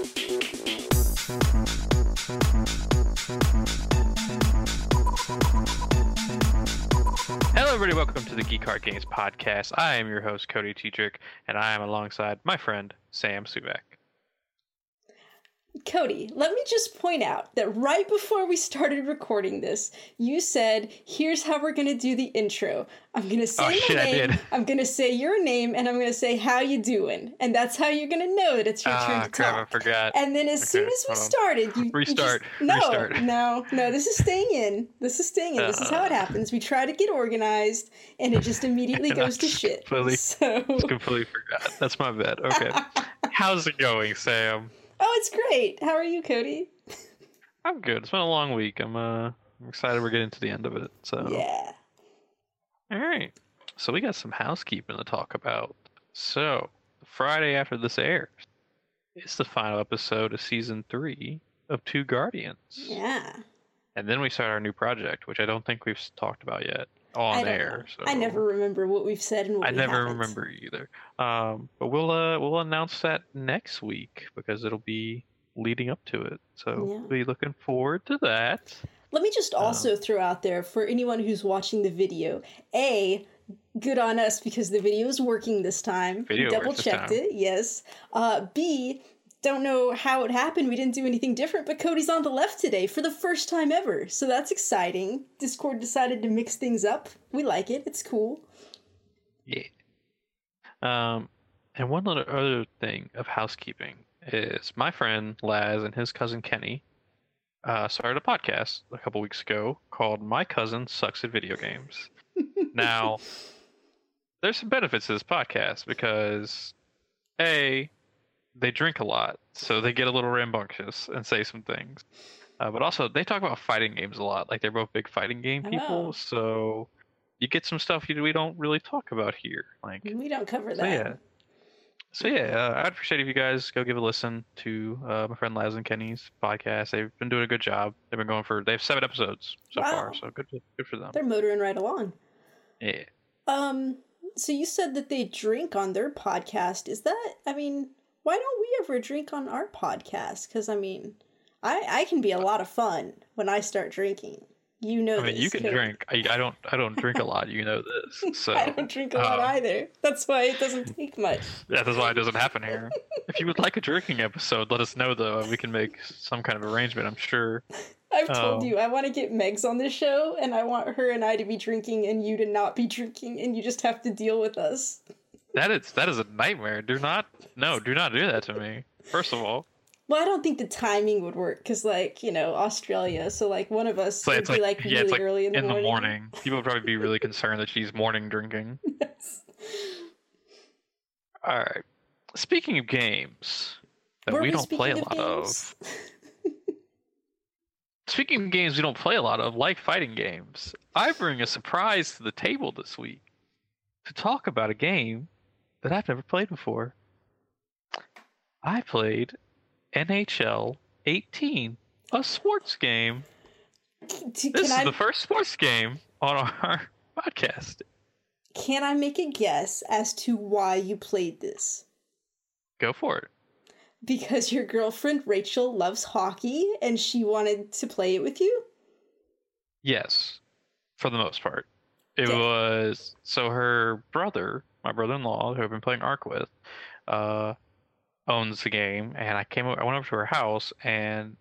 Hello, everybody. Welcome to the Geek Card Games podcast. I am your host, Cody Teatrick, and I am alongside my friend, Sam Suvak. Cody, let me just point out that right before we started recording this, you said, "Here's how we're gonna do the intro. I'm gonna say Oh, my shit, name. I'm gonna say your name, and I'm gonna say how you doing, and that's how you're gonna know that it's your turn Ah, to crap, I forgot. And then as soon as we started, you you Restart, just- no, restart. no, no. This is staying in. This is staying in. This is how it Uh. happens. We try to get organized, and it just immediately goes to shit. completely- So, completely forgot. That's my bad. Okay. How's it going, Sam? Oh, it's great. How are you, Cody? I'm good. It's been a long week. I'm uh I'm excited we're getting to the end of it. So Yeah. All right. So we got some housekeeping to talk about. So, Friday after this airs, it's the final episode of season three of Two Guardians. Yeah. And then we start our new project, which I don't think we've talked about yet on air. So I never remember what we've said and what I never haven't. remember either. Um, but we'll uh we'll announce that next week because it'll be leading up to it. So Yeah. be looking forward to that. Let me just Um, also throw out there for anyone who's watching the video, A, good on us because the video is working this time. Video double checked time. it, yes. Uh, B, don't know how it happened. We didn't do anything different, but Cody's on the left today for the first time ever. So that's exciting. Discord decided to mix things up. We like it. It's cool. Yeah. Um, and one little other thing of housekeeping is my friend Laz and his cousin Kenny uh, started a podcast a couple weeks ago called "My Cousin Sucks at Video Games." now, there's some benefits to this podcast because a they drink a lot, so they get a little rambunctious and say some things. Uh, but also, they talk about fighting games a lot. Like they're both big fighting game people, Oh. so you get some stuff you, we don't really talk about here. Like, We don't cover so that. yeah, so yeah, uh, I'd appreciate if you guys go give a listen to uh, my friend Laz and Kenny's podcast. They've been doing a good job. They've been going for they have seven episodes so Wow. far, so good, good for them. They're motoring right along. Yeah. Um, so you said that they drink on their podcast. Is that, I mean, why don't we ever drink on our podcast? Because, I mean, I, I can be a lot of fun when I start drinking. You know I mean, this, you can Cody. drink. I, I don't. I don't drink a lot. You know this. So I don't drink a lot uh, either. That's why it doesn't take much. Yeah, that's why it doesn't happen here. if you would like a drinking episode, let us know though. We can make some kind of arrangement. I'm sure. I've told Oh. you I want to get Megs on this show, and I want her and I to be drinking, and you to not be drinking, and you just have to deal with us. That is that is a nightmare. Do not no. Do not do that to me. First of all, Well, I don't think the timing would work because, like, you know, Australia. So, like, one of us so would be like, like yeah, really like early in the morning. morning. People would probably be really concerned that she's morning drinking. Yes. All right. Speaking of games that Were we don't play a lot of, speaking of games we don't play a lot of, like fighting games, I bring a surprise to the table this week to talk about a game that I've never played before. I played NHL 18, a sports game. D- This Can is the first sports game on our podcast. can I make a guess as to why you played this? Go for it. Because your girlfriend Rachel loves hockey and she wanted to play it with you? Yes, for the most part. It was so her brother, my brother-in-law, who I've been playing Arc with, uh, owns the game, and I came. I went over to her house, and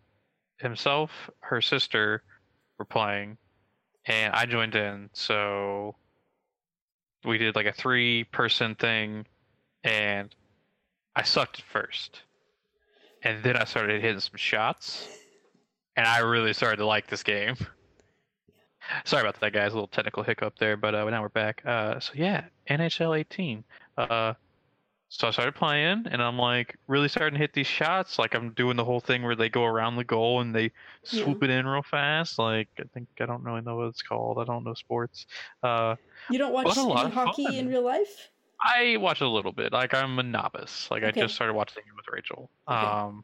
himself, her sister, were playing, and I joined in. So we did like a three-person thing, and I sucked at first, and then I started hitting some shots, and I really started to like this game. Sorry about that, guys. A little technical hiccup there, but uh, now we're back. Uh, so yeah, NHL 18. Uh, so I started playing, and I'm like really starting to hit these shots. Like I'm doing the whole thing where they go around the goal and they swoop it in real fast. Like I think I don't really know what it's called. I don't know sports. Uh, You don't watch What a lot any hockey fun. in real life? I watch a little bit. Like I'm a novice. Like Okay. I just started watching it with Rachel. Okay. Um,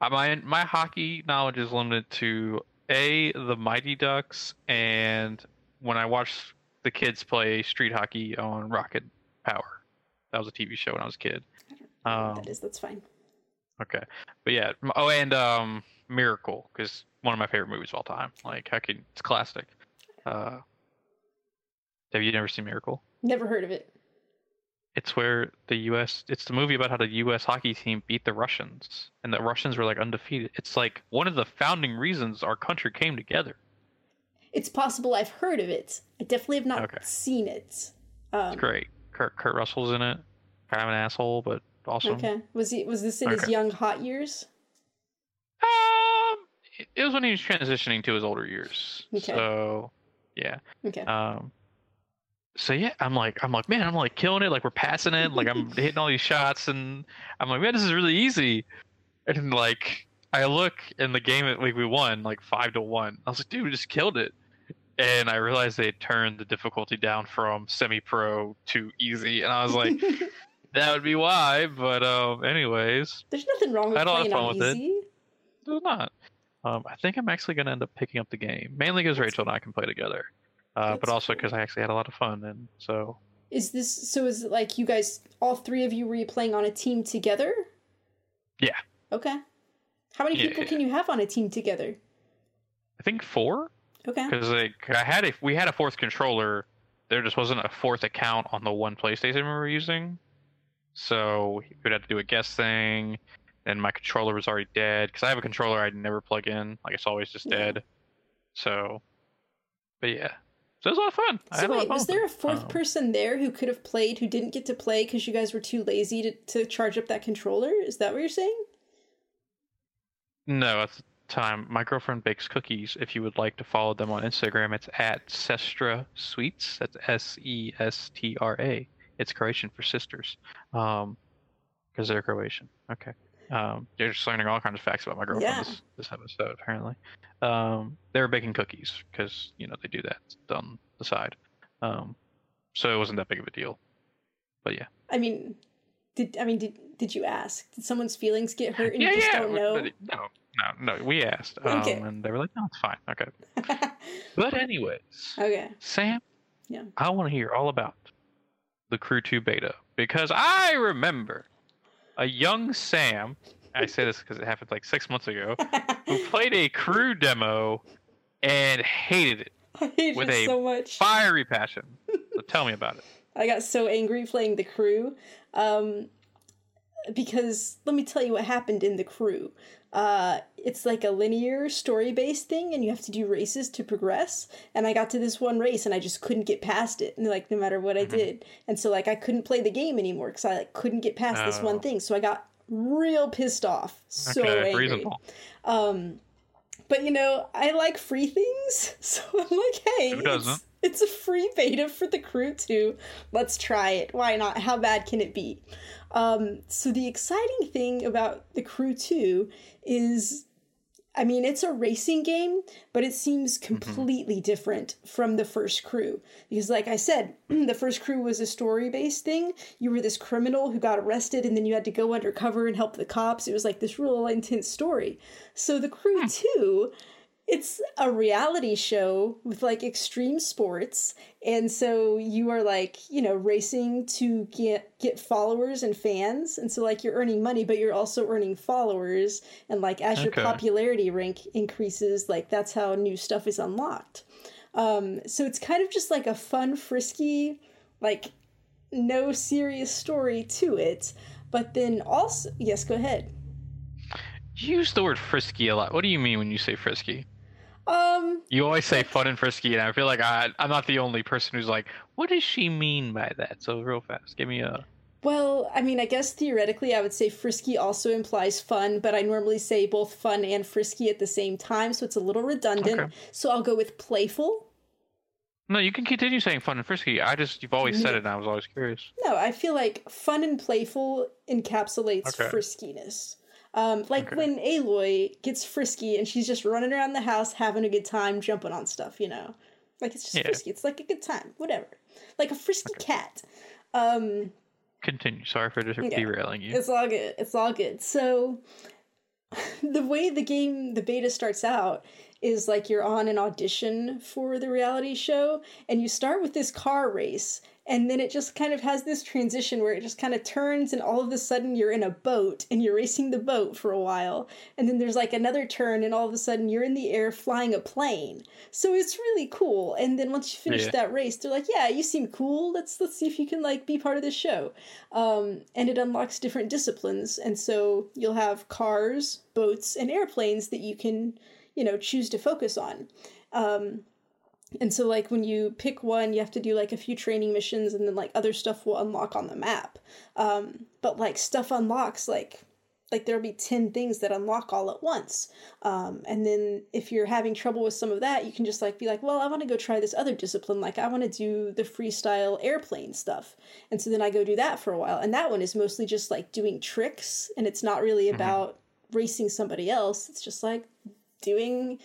my my hockey knowledge is limited to a the Mighty Ducks and when I watched the kids play street hockey on Rocket Power. That was a TV show when I was a kid. I don't know Um, that is. That's fine. Okay, but yeah. Oh, and um, Miracle, because one of my favorite movies of all time. Like, how can it's classic. Uh, have you never seen Miracle? Never heard of it. It's where the U.S. It's the movie about how the U.S. hockey team beat the Russians, and the Russians were like undefeated. It's like one of the founding reasons our country came together. It's possible I've heard of it. I definitely have not Okay. seen it. Um, It's great. Kurt Kurt Russell's in it. Kind of an asshole, but awesome. Okay. Was he? Was this in his young hot years? Um, it- it was when he was transitioning to his older years. Okay. So, yeah. Okay. Um, so yeah, I'm like, I'm like, man, I'm like killing it. Like we're passing it. Like I'm hitting all these shots, and I'm like, man, this is really easy. And like, I look in the game that like we won like five to one. I was like, dude, we just killed it. And I realized they had turned the difficulty down from semi-pro to easy, and I was like, that would be why. But um, anyways, There's nothing wrong with I had a lot of playing on fun with it. easy. It's not. Um, I think I'm actually going to end up picking up the game, mainly because Rachel and I can play together, uh, but That's also cool. because I actually had a lot of fun, and so Is this so? Is it like you guys, all three of you, were you playing on a team together? Yeah. Okay. How many people yeah. can you have on a team together? I think four Okay. because like I had a we had a fourth controller, there just wasn't a fourth account on the one PlayStation we were using, so we'd have to do a guest thing, and my controller was already dead because I have a controller I'd never plug in, like it's always just Yeah. dead. So, but yeah, so it was a lot of fun. I So had a lot of wait, fun was there a fourth Um, person there who could have played who didn't get to play because you guys were too lazy to, to charge up that controller? Is that what you're saying? No, at the time, my girlfriend bakes cookies. If you would like to follow them on Instagram, it's at Sestra Sweets. That's S E S T R A. It's Croatian for sisters, um, because they're Croatian. Okay. Um, you're just learning all kinds of facts about my girlfriend Yeah. this, this episode, apparently. Um, they were baking cookies because you know they do that on the side. Um, so it wasn't that big of a deal. But yeah. I mean, did I mean did did you ask? Did someone's feelings get hurt and yeah, you just yeah. don't know? no, no, no. We asked, um, Okay. and they were like, "No, it's fine." Okay. But anyways. okay. Sam, Yeah. I want to hear all about the Crew 2 beta because I remember a young Sam. I say this because it happened like six months ago, who played a Crew demo and hated it, I hate with it a so much. fiery passion. So tell me about it. I got so angry playing the crew. Um, because let me tell you what happened in the crew. Uh, it's like a linear story based thing, and you have to do races to progress. And I got to this one race, and I just couldn't get past it. And like no matter what Mhm. I did, and so like I couldn't play the game anymore because I like couldn't get past this Oh. one thing. So I got real pissed off, so okay, angry. reasonable. Um, but you know, I like free things, so I'm like, hey, Who doesn't? It's a free beta for the crew too. Let's try it. Why not? How bad can it be? Um, so the exciting thing about the crew 2 is I mean, it's a racing game, but it seems completely different from the first crew. Because, like I said, the first crew was a story based thing. You were this criminal who got arrested, and then you had to go undercover and help the cops. It was like this real intense story. So, the crew 2, it's a reality show with like extreme sports. And so you are like, you know, racing to get get followers and fans. And so like you're earning money, but you're also earning followers. And like as your popularity rank increases, like that's how new stuff is unlocked. Um, so it's kind of just like a fun, frisky, like no serious story to it. But then also, yes, go ahead. You use the word frisky a lot. What do you mean when you say frisky? Um, You always say fun and frisky, and I feel like I, I'm not the only person who's like, what does she mean by that? So real fast, give me a. Well, I mean, I guess theoretically I would say frisky also implies fun, but I normally say both fun and frisky at the same time, so it's a little redundant. Okay. So I'll go with playful. No, you can continue saying fun and frisky. I just you've always said it, and I was always curious. No, I feel like fun and playful encapsulates Okay. friskiness. Um, like Okay. when Aloy gets frisky and she's just running around the house having a good time, jumping on stuff, you know? Like it's just Yeah. frisky. It's like a good time, whatever. Like a frisky cat. Um, Continue. Sorry for just Okay. derailing you. It's all good. It's all good. So the way the game the beta starts out is like you're on an audition for the reality show and you start with this car race and then it just kind of has this transition where it just kind of turns and all of a sudden you're in a boat and you're racing the boat for a while. And then there's like another turn and all of a sudden you're in the air flying a plane. So it's really cool. And then once you finish Yeah. that race they're like yeah you seem cool. Let's let's see if you can like be part of this show. Um, and it unlocks different disciplines. And so you'll have cars boats and airplanes that you can you know choose to focus on. Um, and so, like, when you pick one, you have to do like a few training missions, and then like other stuff will unlock on the map. Um, but like stuff unlocks like like there'll be 10 things that unlock all at once. Um, and then if you're having trouble with some of that you can just like be like well i want to go try this other discipline. Like i want to do the freestyle airplane stuff. And so then i go do that for a while. And that one is mostly just like doing tricks and it's not really about racing somebody else. It's just like doing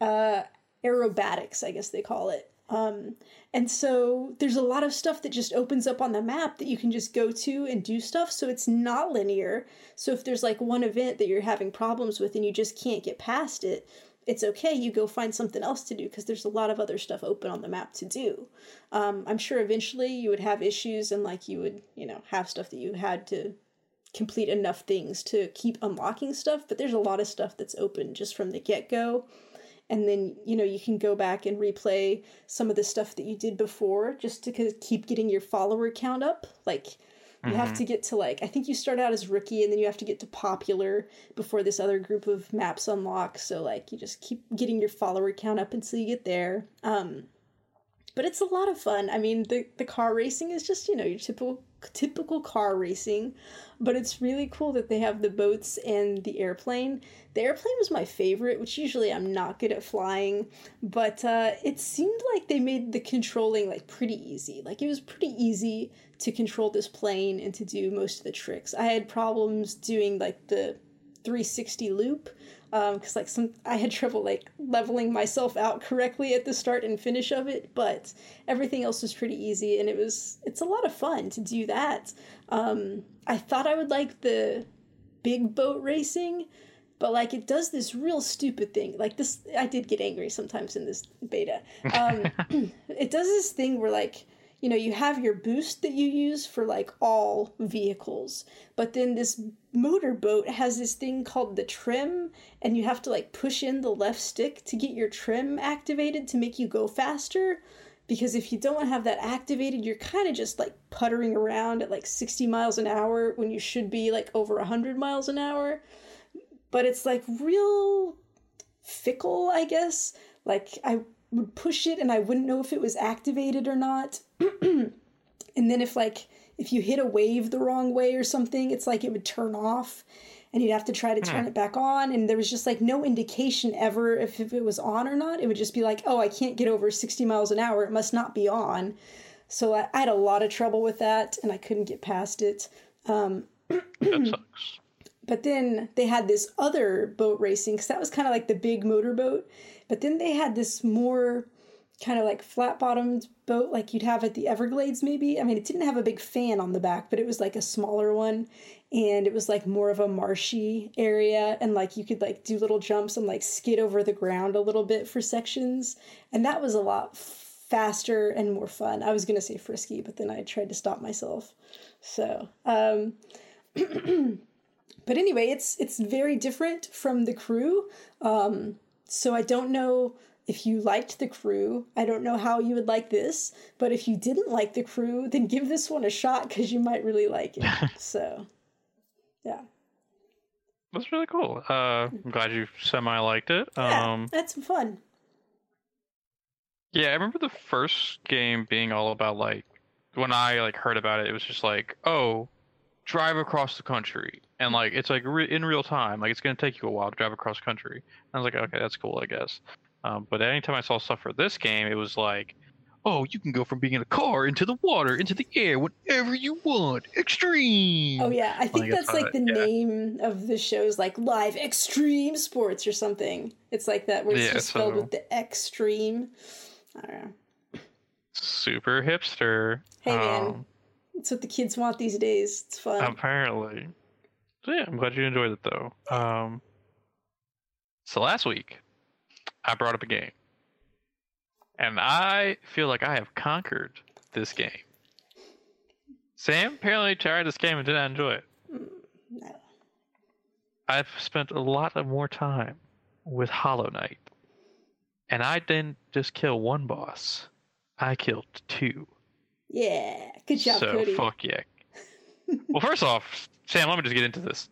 uh aerobatics i guess they call it. Um and so there's a lot of stuff that just opens up on the map that you can just go to and do stuff so it's not linear. So if there's like one event that you're having problems with and you just can't get past it it's okay you go find something else to do because there's a lot of other stuff open on the map to do. Um, i'm sure eventually you would have issues and like you would you know have stuff that you had to complete enough things to keep unlocking stuff but there's a lot of stuff that's open just from the get-go and then you know you can go back and replay some of the stuff that you did before just to keep getting your follower count up. Like you have to get to like i think you start out as rookie and then you have to get to popular before this other group of maps unlock. So like you just keep getting your follower count up until you get there. Um but it's a lot of fun. I mean the the car racing is just you know your typical typical car racing but it's really cool that they have the boats and the airplane. The airplane was my favorite which usually i'm not good at flying but uh, it seemed like they made the controlling like pretty easy. Like it was pretty easy to control this plane and to do most of the tricks. I had problems doing like the 360 loop because like some i had trouble like leveling myself out correctly at the start and finish of it but everything else was pretty easy and it was it's a lot of fun to do that. Um, i thought i would like the big boat racing but like it does this real stupid thing like this i did get angry sometimes in this beta. Um, it does this thing where like you know you have your boost that you use for like all vehicles but then this motorboat has this thing called the trim and you have to like push in the left stick to get your trim activated to make you go faster because if you don't have that activated you're kind of just like puttering around at like 60 miles an hour when you should be like over 100 miles an hour. But it's like real fickle i guess. Like i would push it and i wouldn't know if it was activated or not. And then if like if you hit a wave the wrong way or something it's like it would turn off and you'd have to try to turn it back on. And there was just like no indication ever if, if it was on or not. It would just be like oh i can't get over 60 miles an hour. It must not be on. So i, I had a lot of trouble with that and i couldn't get past it. Um, that sucks. but then they had this other boat racing because that was kind of like the big motorboat. But then they had this more kind of like flat bottomed boat like you'd have at the Everglades, maybe. I mean, it didn't have a big fan on the back, but it was like a smaller one. And it was like more of a marshy area. And like you could like do little jumps and like skid over the ground a little bit for sections. And that was a lot faster and more fun. I was going to say frisky, but then I tried to stop myself. So, um, but anyway, it's it's very different from the crew. Um, so I don't know if you liked the crew. I don't know how you would like this, but if you didn't like the crew, then give this one a shot because you might really like it. so, yeah, That's really cool. Uh, I'm glad you semi liked it. yeah, Um, that's fun. yeah, I remember the first game being all about like when I like heard about it, it was just like, oh, drive across the country, and like it's like re- in real time, like it's gonna take you a while to drive across country. And I was like, okay, that's cool, I guess. Um, but anytime I saw stuff for this game, it was like, oh, you can go from being in a car into the water, into the air, whenever you want. Extreme. Oh yeah, I think Like, that's like the name of the show's like live extreme sports or something. It's like that where it's Yeah, just spelled with the extreme. I don't know. Super hipster. Hey, man. Um, It's what the kids want these days. It's fun. apparently. So yeah, I'm glad you enjoyed it though. Um, so last week, I brought up a game, and I feel like I have conquered this game. Sam apparently tried this game and didn't enjoy it. Mm, no. I've spent a lot of more time with Hollow Knight. And I didn't just kill one boss. I killed two. Yeah. Good job, so Cody. fuck yeah. Well, first off, Sam, let me just get into this.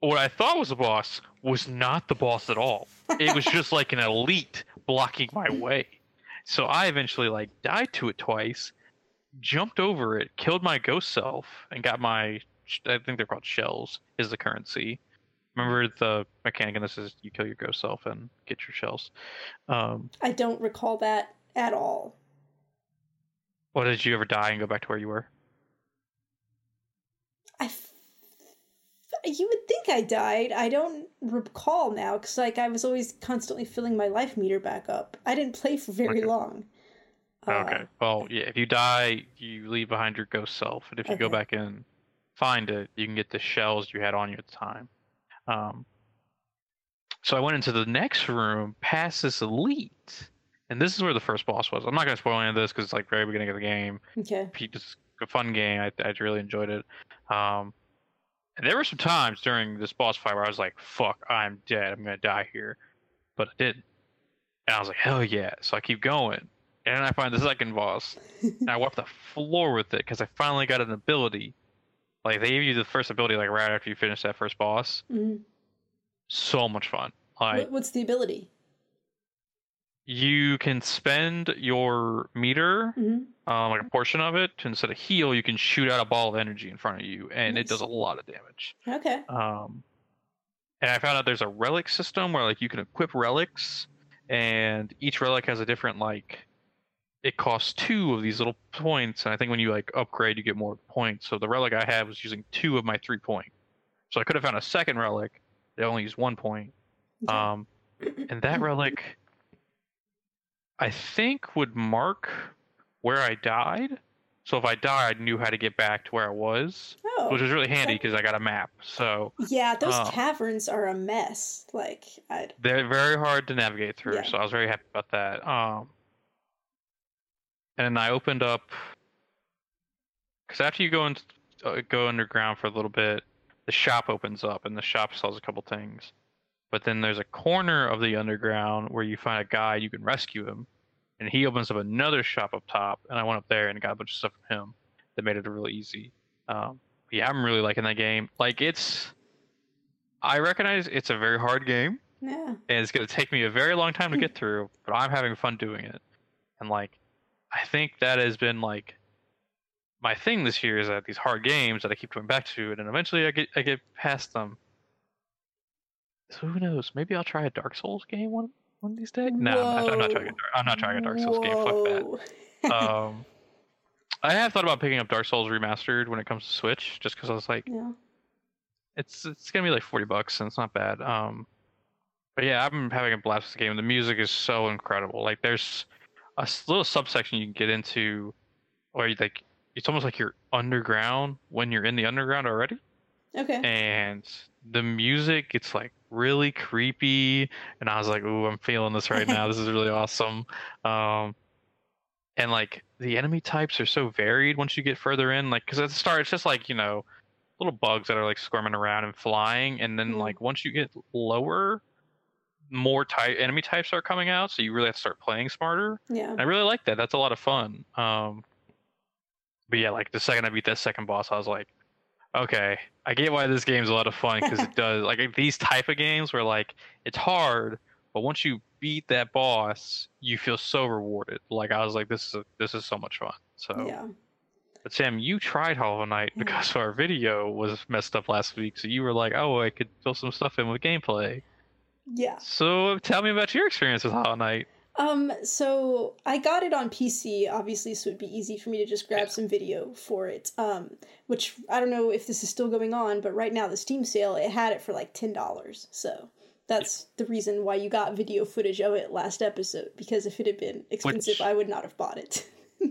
What I thought was a boss was not the boss at all. It was just like an elite blocking my way. So I eventually like died to it twice, jumped over it, killed my ghost self, and got my I think they're called shells is the currency. Remember the mechanic in this is you kill your ghost self and get your shells. Um, I don't recall that at all. what did you ever die and go back to where you were? I f- you would think I died. I don't recall now because like I was always constantly filling my life meter back up. I didn't play for very Okay. long. Uh, Okay. Well, yeah. If you die, you leave behind your ghost self, and if you go back and find it, you can get the shells you had on you at the time. Um. So I went into the next room, past this elite, and this is where the first boss was. I'm not gonna spoil any of this because it's like very beginning of the game. Okay. It's a fun game. I I really enjoyed it. Um. And there were some times during this boss fight where I was like, "Fuck, I'm dead. I'm gonna die here," but I didn't. And I was like, "Hell yeah!" So I keep going, and then I find the second boss, and I wipe the floor with it because I finally got an ability. Like they give you the first ability like right after you finish that first boss. Mhm. So much fun. Like what's the ability? You can spend your meter, hmm um, like a portion of it, to instead of heal, you can shoot out a ball of energy in front of you, and it does a lot of damage. Okay. Um, and I found out there's a relic system where like you can equip relics, and each relic has a different like. It costs two of these little points, and I think when you like upgrade, you get more points. So the relic I had was using two of my three point. So I could have found a second relic that only used one point. Okay. Um, and that relic, I think, would mark where I died. So if I died, I knew how to get back to where I was, oh. which was really handy because I got a map. So Yeah, those um, caverns are a mess. Like, I they're very hard to navigate through. Yeah. So I was very happy about that. Um, and then I opened up because after you go and uh, go underground for a little bit, the shop opens up and the shop sells a couple things. But then there's a corner of the underground where you find a guy you can rescue him, and he opens up another shop up top. And I went up there and got a bunch of stuff from him that made it really easy. Um, yeah, I'm really liking that game. Like it's, I recognize it's a very hard game yeah. and it's going to take me a very long time to get through, but I'm having fun doing it. And like, I think that has been like my thing this year is that these hard games that I keep going back to, and then eventually I get I get past them. So who knows? Maybe I'll try a Dark Souls game one one of these days. No, I'm not, I'm not trying. A, Dark- I'm not trying a Dark Souls game. Fuck that. Um, I have thought about picking up Dark Souls remastered when it comes to Switch, just because I was like, yeah. it's it's gonna be like forty bucks and it's not bad. Um, but yeah, I'm having a blast with the game. The music is so incredible. Like there's a little subsection you can get into, where you like it's almost like you're underground when you're in the underground already, Okay. and the music it's like really creepy. And I was like, ooh, I'm feeling this right now. this is really awesome. Um, and like the enemy types are so varied once you get further in. Like because at the start it's just like you know little bugs that are like squirming around and flying, and then Mhm. like once you get lower, more type enemy types are coming out. So you really have to start playing smarter. yeah. And I really like that. That's a lot of fun. Um, but yeah, like the second I beat that second boss, I was like, okay, I get why this game's a lot of fun because it does like these type of games where like it's hard, but once you beat that boss, you feel so rewarded. Like I was like, this is a, this is so much fun. So, Yeah. but Sam, you tried Hollow Knight Yeah. because our video was messed up last week, so you were like, oh, I could fill some stuff in with gameplay. Yeah. So tell me about your experience with Hollow Knight. Um, so I got it on PC, obviously, so it'd be easy for me to just grab some video for it. Um, which I don't know if this is still going on, but right now the Steam sale it had it for like ten dollars. So that's the reason why you got video footage of it last episode. Because if it had been expensive, Which- I would not have bought it.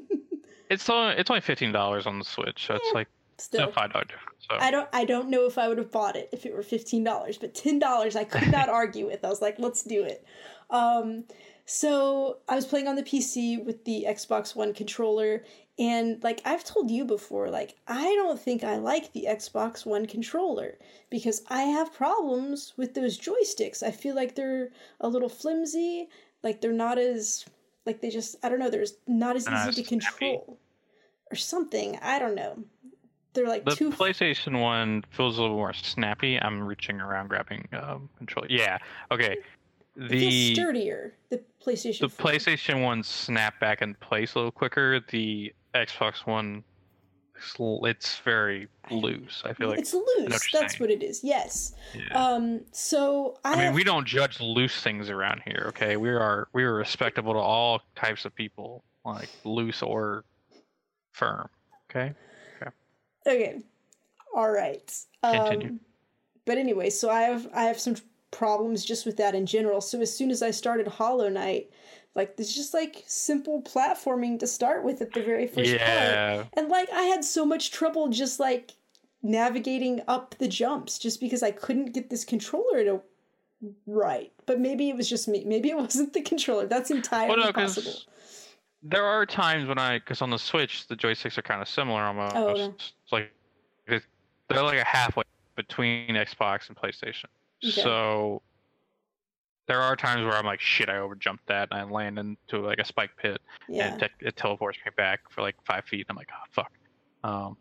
It's only it's only fifteen dollars on the Switch. So it's Yeah. like Still, five dollar difference. So I don't I don't know if I would have bought it if it were fifteen dollars, but ten dollars I could not argue with. I was like, let's do it. Um, so I was playing on the PC with the Xbox One controller, And like I've told you before, like I don't think I like the Xbox One controller because I have problems with those joysticks. I feel like they're a little flimsy, like they're not as like they just I don't know, they're not as Not easy as to control or something. I don't know. They're like The too PlayStation One feels a little more snappy. I'm reaching around grabbing um, control. Yeah. Okay. It feels The sturdier. The PlayStation. the 4. PlayStation One snap back in place a little quicker. The Xbox One, it's very loose. I feel like. it's loose. That's what it is. Yes. yeah. Um. So I, I mean, have- we don't judge loose things around here. Okay, we are we are respectable to all types of people, like loose or firm. Okay. Okay. All right. Continue. Um, but anyway, so I have I have some problems just with that in general. So as soon as I started Hollow Knight, like there's just like simple platforming to start with at the very first part. And like I had so much trouble just like navigating up the jumps just because I couldn't get this controller to right. But maybe it was just me. Maybe it wasn't the controller. That's entirely Well, no, possible. there are times when I, because on the Switch the joysticks are kind of similar almost. Oh, no. It's like they're like a halfway between Xbox and PlayStation. Okay. So there are times where I'm like, shit, I overjumped that, and I land into like a spike pit, Yeah. and it, te- it teleports me back for like five feet. And I'm like, oh fuck. Um,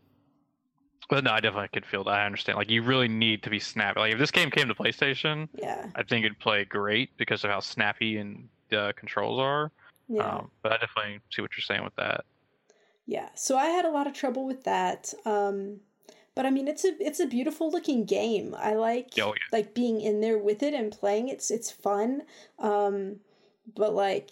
but no, I definitely could feel that. I understand. Like, you really need to be snappy. Like, if this game came to PlayStation, Yeah. I think it'd play great because of how snappy and the controls are. Yeah. Um, but I definitely see what you're saying with that. Yeah, so I had a lot of trouble with that. Um, but I mean, it's a it's a beautiful looking game. I like Oh, yeah. like being in there with it and playing. It's it's fun. Um, but like,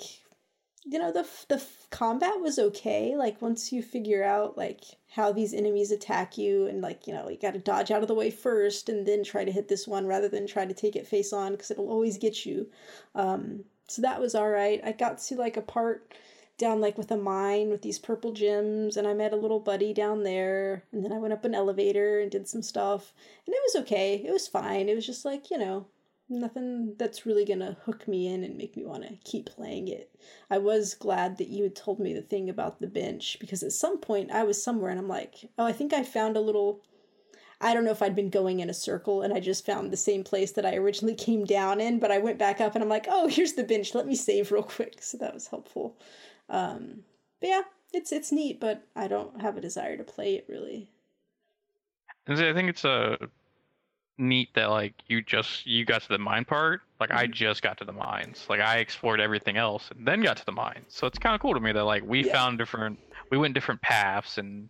you know, the the combat was okay. Like once you figure out like how these enemies attack you, and like you know, you got to dodge out of the way first, and then try to hit this one rather than try to take it face on because it'll always get you. Um, so that was all right. I got to like a part down like with a mine with these purple gems and I met a little buddy down there and then I went up an elevator and did some stuff and it was okay. It was fine. It was just like, you know, nothing that's really going to hook me in and make me want to keep playing it. I was glad that you had told me the thing about the bench because at some point I was somewhere and I'm like, "Oh, I think I found a little I don't know if I'd been going in a circle and I just found the same place that I originally came down in, but I went back up and I'm like, oh, here's the bench. Let me save real quick. So that was helpful. Um, but yeah, it's it's neat, but I don't have a desire to play it really. And so I think it's a neat that like you just you got to the mine part. Like I Mhm. just got to the mines. Like I explored everything else and then got to the mines. So it's kind of cool to me that like we Yeah. found different, we went different paths and,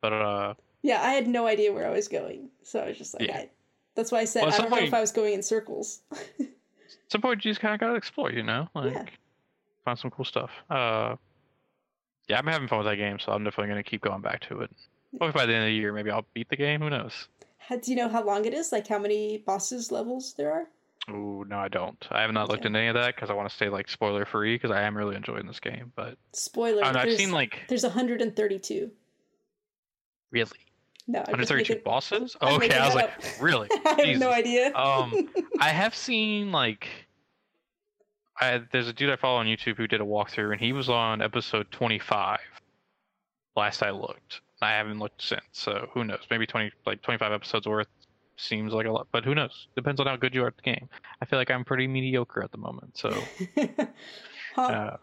but uh, Yeah, I had no idea where I was going, so I was just like, Yeah. I, that's why I said Well, I don't know if I was going in circles. at some point you just kind of gotta explore, you know, like Yeah. Find some cool stuff. Uh, yeah, I'm having fun with that game, so I'm definitely gonna keep going back to it. Hopefully by the end of the year, maybe I'll beat the game. Who knows? How, do you know how long it is? Like how many bosses levels there are? Oh no, I don't. I have not looked Okay. into any of that because I want to stay like spoiler free because I am really enjoying this game. But Spoiler. I don't know, I've there's, seen like there's 132. really No, 132 making- bosses. I'm okay, I was like, up. really? I have no idea. Um, I have seen like, I there's a dude I follow on YouTube who did a walkthrough and he was on episode 25. Last I looked, I haven't looked since. So who knows? Maybe 20 like 25 episodes worth seems like a lot, but who knows? Depends on how good you are at the game. I feel like I'm pretty mediocre at the moment. So, huh? uh,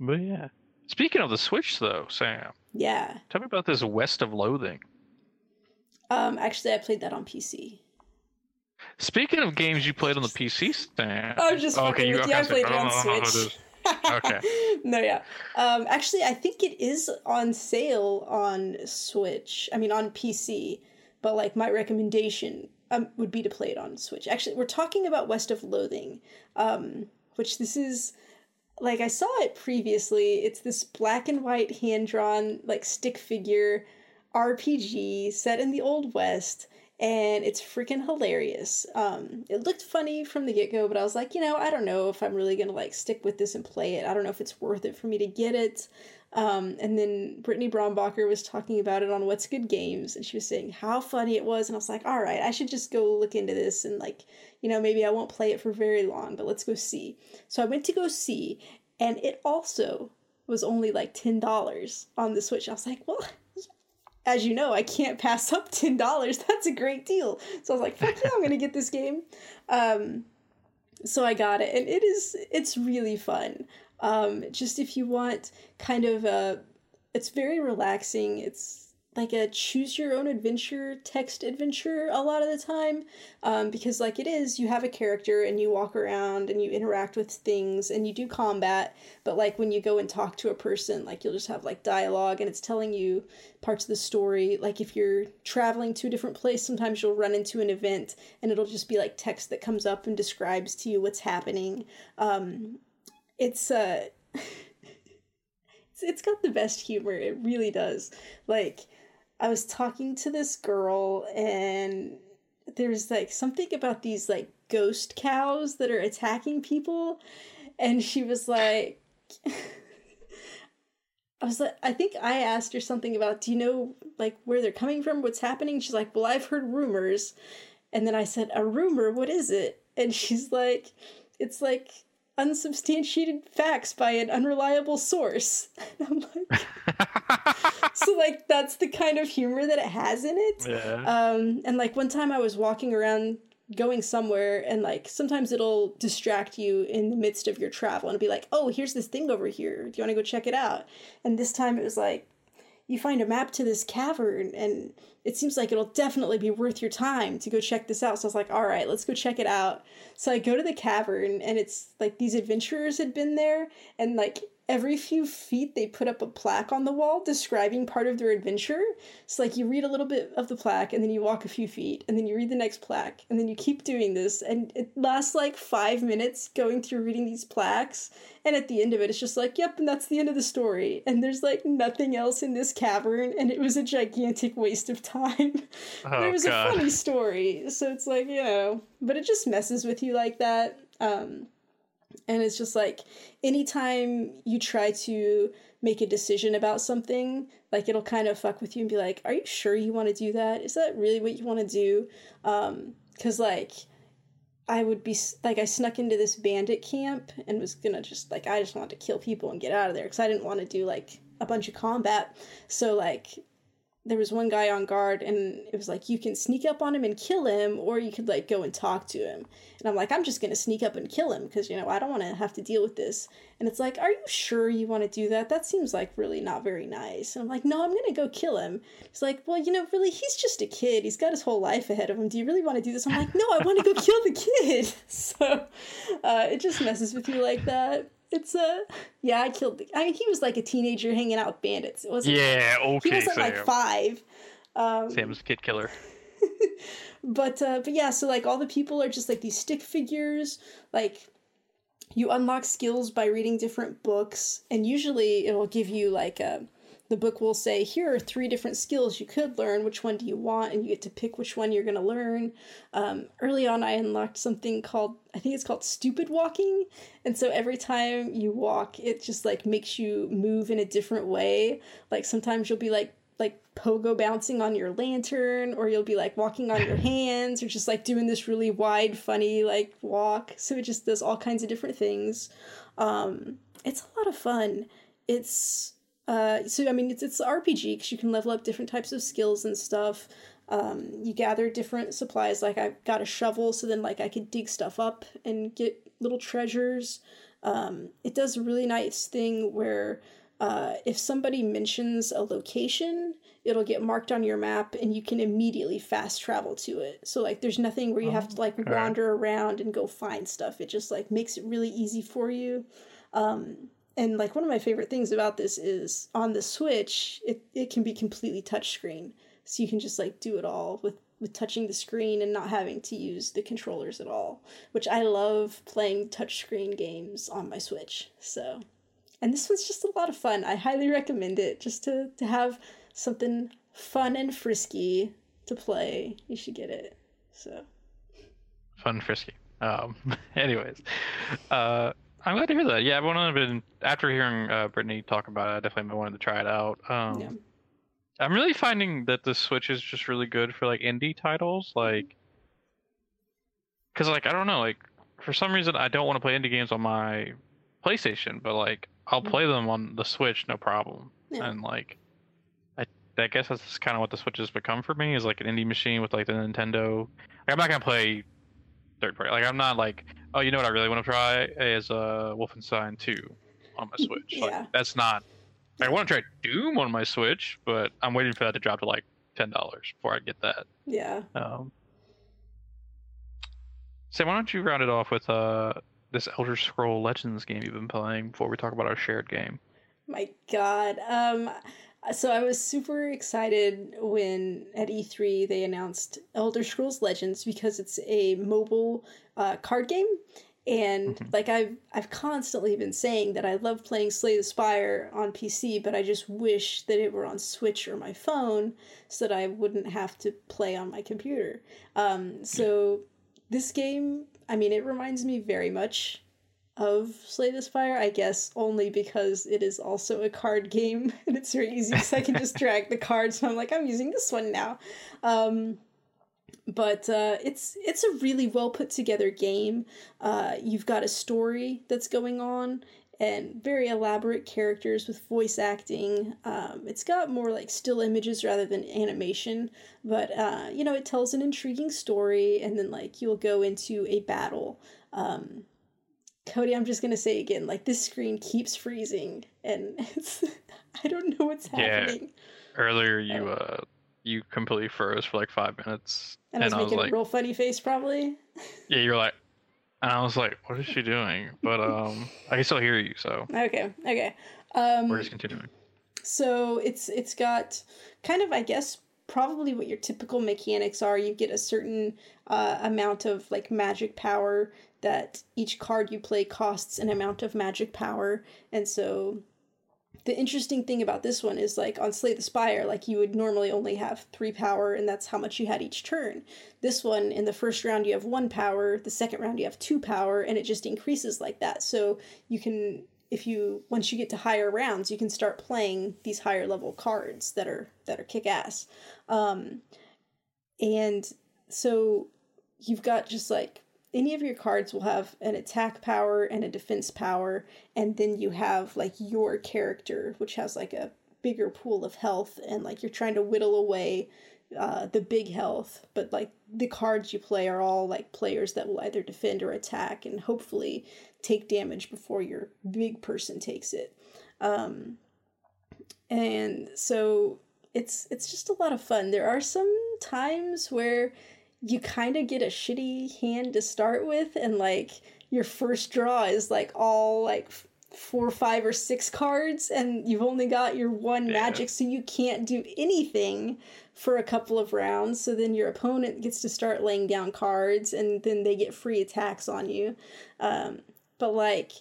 but yeah. Speaking of the Switch, though, Sam, yeah. tell me about this West of Loathing. Um, actually, I played that on PC. Speaking of games you played on the PC stand, was just okay, fucking you you. I played it on don't know how it Switch. Okay. no, yeah. Um, actually, I think it is on sale on Switch. I mean, on PC. But like, my recommendation um, would be to play it on Switch. Actually, we're talking about West of Loathing, um, which this is like I saw it previously. It's this black and white hand drawn like stick figure RPG set in the old west and it's freaking hilarious. Um it looked funny from the get-go, but I was like, you know, I don't know if I'm really to like stick with this and play it. I don't know if it's worth it for me to get it. Um, and then Brittany Brombacher was talking about it on What's Good Games, and she was saying how funny it was, and I was like, all right, I should just go look into this, and like, you know, maybe I won't play it for very long, but let's go see. So I went to go see, and it also was only like ten dollars on the Switch. I was like, well, as you know, I can't pass up ten dollars. That's a great deal. So I was like, fuck yeah, I'm gonna get this game. Um, so I got it, and it is it's really fun. Um, just if you want kind of a, it's very relaxing. It's like a choose your own adventure text adventure a lot of the time um, because like it is you have a character and you walk around and you interact with things and you do combat but like when you go and talk to a person like you'll just have like dialogue and it's telling you parts of the story. Like if you're traveling to a different place sometimes you'll run into an event and it'll just be like text that comes up and describes to you what's happening. Um, it's uh it's, it's got the best humor. It really does. Like I was talking to this girl and there's like something about these like ghost cows that are attacking people and she was like I was like I think I asked her something about do you know like where they're coming from? What's happening? She's like well I've heard rumors. And then I said a rumor? What is it? And she's like it's like unsubstantiated facts by an unreliable source. And I'm like, so like that's the kind of humor that it has in it. Yeah. Um, and like one time I was walking around going somewhere and like sometimes it'll distract you in the midst of your travel and it'll be like, oh, here's this thing over here. Do you want to go check it out? And this time it was like, you find a map to this cavern and it seems like it'll definitely be worth your time to go check this out. So I was like, all right, let's go check it out. So I go to the cavern and it's like these adventurers had been there and like every few feet they put up a plaque on the wall describing part of their adventure. So like you read a little bit of the plaque and then you walk a few feet and then you read the next plaque and then you keep doing this and it lasts like 5 minutes going through reading these plaques and at the end of it it's just like yep and that's the end of the story and there's like nothing else in this cavern and it was a gigantic waste of time. Oh, it was God. a funny story. So it's like, you know, but it just messes with you like that. Um and it's just like anytime you try to make a decision about something, like it'll kind of fuck with you and be like, "Are you sure you want to do that? Is that really what you want to do?" Um, because like I would be like I snuck into this bandit camp and was gonna just like I just wanted to kill people and get out of there because I didn't want to do like a bunch of combat. So like there was one guy on guard and it was like you can sneak up on him and kill him or you could like go and talk to him. And i'm like i'm just gonna sneak up and kill him because you know i don't want to have to deal with this. And it's like are you sure you want to do that? That seems like really not very nice. And i'm like no i'm gonna go kill him. He's like well you know really he's just a kid. He's got his whole life ahead of him. Do you really want to do this? I'm like no i want to go kill the kid. So uh, it just messes with you like that it's a uh, yeah. I killed. The, I mean, he was like a teenager hanging out with bandits. It wasn't. Yeah. Okay. He wasn't Sam. like five. Um, Sam's kid killer. but uh, but yeah. So like all the people are just like these stick figures. Like you unlock skills by reading different books, and usually it'll give you like a the book will say, here are three different skills you could learn. Which one do you want? And you get to pick which one you're going to learn. Um, early on, I unlocked something called, I think it's called stupid walking. And so every time you walk, it just like makes you move in a different way. Like sometimes you'll be like, like pogo bouncing on your lantern, or you'll be like walking on your hands, or just like doing this really wide, funny like walk. So it just does all kinds of different things. Um, it's a lot of fun. It's uh, so I mean, it's it's RPG because you can level up different types of skills and stuff. Um, you gather different supplies. Like I got a shovel, so then like I could dig stuff up and get little treasures. Um, it does a really nice thing where uh, if somebody mentions a location, it'll get marked on your map, and you can immediately fast travel to it. So like, there's nothing where you have to like wander around and go find stuff. It just like makes it really easy for you. Um, and like one of my favorite things about this is on the switch it, it can be completely touchscreen so you can just like do it all with with touching the screen and not having to use the controllers at all which i love playing touchscreen games on my switch so and this was just a lot of fun i highly recommend it just to to have something fun and frisky to play you should get it so Fun frisky. Um. Anyways, uh. I'm glad to hear that. Yeah, I've wanted been after hearing uh, Brittany talk about it. I definitely wanted to try it out. Um, yeah I'm really finding that the Switch is just really good for like indie titles, like, cause like I don't know, like for some reason I don't want to play indie games on my PlayStation, but like I'll play them on the Switch, no problem. Yeah. And like, I, I guess that's kind of what the Switch has become for me is like an indie machine with like the Nintendo. Like, I'm not gonna play third party. Like I'm not like, oh, you know what I really want to try is uh Wolfenstein 2 on my Switch. Yeah. Like, that's not. I want to try Doom on my Switch, but I'm waiting for that to drop to like ten dollars before I get that. Yeah. Um, so why don't you round it off with uh this Elder Scroll Legends game you've been playing before we talk about our shared game? My God. Um, so I was super excited when at E3 they announced Elder Scrolls Legends because it's a mobile uh, card game. And Mhm. like I've I've constantly been saying that I love playing Slay the Spire on PC, but I just wish that it were on Switch or my phone so that I wouldn't have to play on my computer. Um, so this game, I mean, it reminds me very much of Slay the Spire, I guess, only because it is also a card game and it's very easy because I can just drag the cards and I'm like, I'm using this one now. Um, but uh, it's it's a really well put together game. Uh, you've got a story that's going on and very elaborate characters with voice acting. Um, it's got more like still images rather than animation, but uh, you know it tells an intriguing story, and then like you'll go into a battle. Um, Cody, I'm just gonna say again, like this screen keeps freezing, and it's I don't know what's Yeah. happening. Earlier, you uh you completely froze for like five minutes, And I was and I was making like, a real funny face, probably. yeah, you're like, and I was like, what is she doing? But um, I can still hear you, so Okay, okay. Um, we're just continuing. So it's it's got kind of I guess probably what your typical mechanics are. You get a certain uh, amount of like magic power that each card you play costs an amount of magic power, and so the interesting thing about this one is like on Slay the Spire, like you would normally only have three power, and that's how much you had each turn. This one, in the first round, you have one power, the second round, you have two power, and it just increases like that. So you can, if you, once you get to higher rounds, you can start playing these higher level cards that are, that are kick ass. Um, and so you've got just like, any of your cards will have an attack power and a defense power, and then you have like your character, which has like a bigger pool of health, and like you're trying to whittle away uh, the big health. But like the cards you play are all like players that will either defend or attack, and hopefully take damage before your big person takes it. Um, and so it's it's just a lot of fun. There are some times where you kind of get a shitty hand to start with and like your first draw is like all like four five or six cards and you've only got your one Yeah. magic so you can't do anything for a couple of rounds so then your opponent gets to start laying down cards and then they get free attacks on you um, but like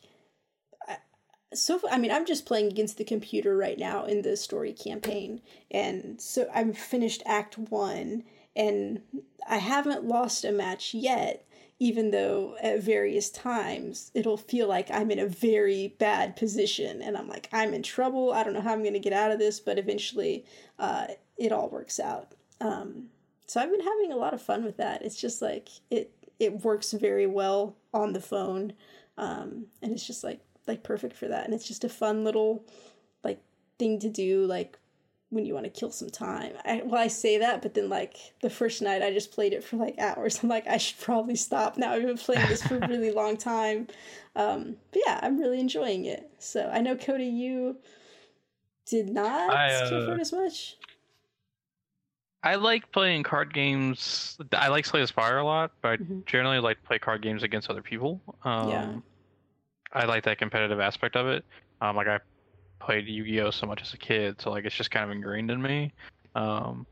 so I mean I'm just playing against the computer right now in the story campaign and so I'm finished act 1 and I haven't lost a match yet, even though at various times it'll feel like I'm in a very bad position and I'm like, I'm in trouble. I don't know how I'm going to get out of this, but eventually uh, it all works out. Um, so I've been having a lot of fun with that. It's just like it it works very well on the phone, um, and it's just like like perfect for that. And it's just a fun little like thing to do, like when you want to kill some time. I, well, I say that, but then like the first night I just played it for like hours. I'm like, I should probably stop now. I've been playing this for a really long time. Um, but yeah, I'm really enjoying it. So I know Cody, you did not I, care for uh, it as much. I like playing card games. I like Slay the Spire a lot, but I Mhm. generally like to play card games against other people. Um, Yeah. I like that competitive aspect of it. Um, like I played Yu-Gi-Oh so much as a kid, so like it's just kind of ingrained in me. Um,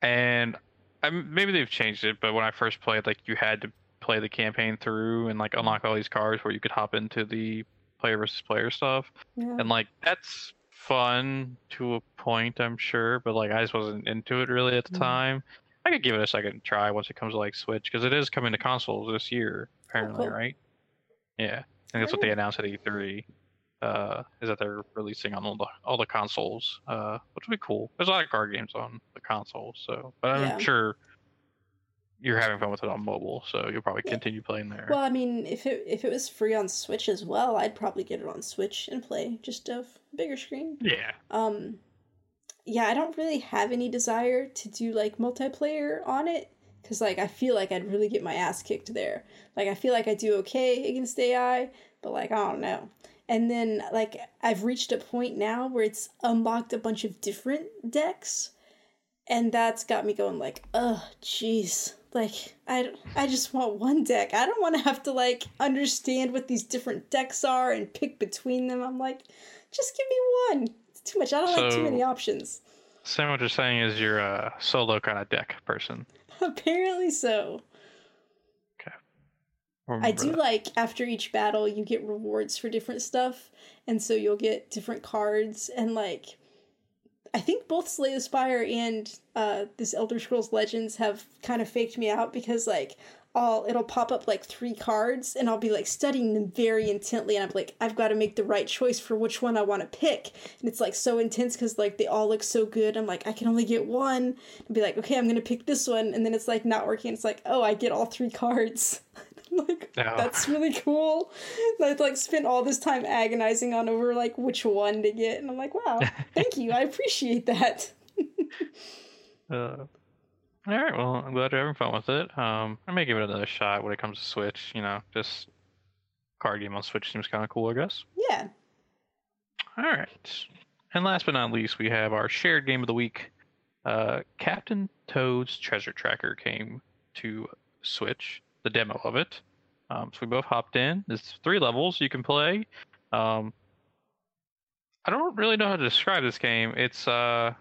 and I maybe they've changed it, but when I first played, like you had to play the campaign through and like unlock all these cards where you could hop into the player versus player stuff. Yeah. And like that's fun to a point, I'm sure, but like I just wasn't into it really at the Mhm. time. I could give it a second try once it comes to like Switch because it is coming to consoles this year, apparently, cool. right? Yeah, I think that's what they announced at E3. Uh, is that they're releasing on all the all the consoles, uh, which would be cool. There's a lot of card games on the console, so but I'm Yeah. sure you're having fun with it on mobile, so you'll probably Yeah. continue playing there. Well, I mean, if it if it was free on Switch as well, I'd probably get it on Switch and play just a bigger screen. yeah, Um, yeah, I don't really have any desire to do like multiplayer on it because like I feel like I'd really get my ass kicked there. Like I feel like I do okay against AI, but like I don't know. And then like I've reached a point now where it's unlocked a bunch of different decks, and that's got me going like, oh, jeez. Like I, I just want one deck. I don't want to have to like understand what these different decks are and pick between them. I'm like, just give me one. It's too much. I don't like too many options. Sam, what you're saying is you're a solo kind of deck person. Apparently so. Okay I Remember do that. like after each battle you get rewards for different stuff, and so you'll get different cards and like I think both Slay the Spire and uh this Elder Scrolls Legends have kind of faked me out because like I'll it'll pop up like three cards and I'll be like studying them very intently and I'm like I've got to make the right choice for which one I want to pick. And it's like so intense because like they all look so good. I'm like I can only get one. And be like okay I'm gonna pick this one. And then it's like not working. It's like oh I get all three cards like No. that's really cool I'd like spent all this time agonizing on over like which one to get and I'm like wow thank you I appreciate that Uh, all right. Well, I'm glad you're having fun with it. Um, I may give it another shot when it comes to Switch. You know, just card game on Switch seems kind of cool, I guess. yeah All right. And last but not least, we have our shared game of the week. Uh, Captain Toad's Treasure Tracker came to Switch, the demo of it. Um, so we both hopped in. There's three levels you can play. Um, I don't really know how to describe this game. It's uh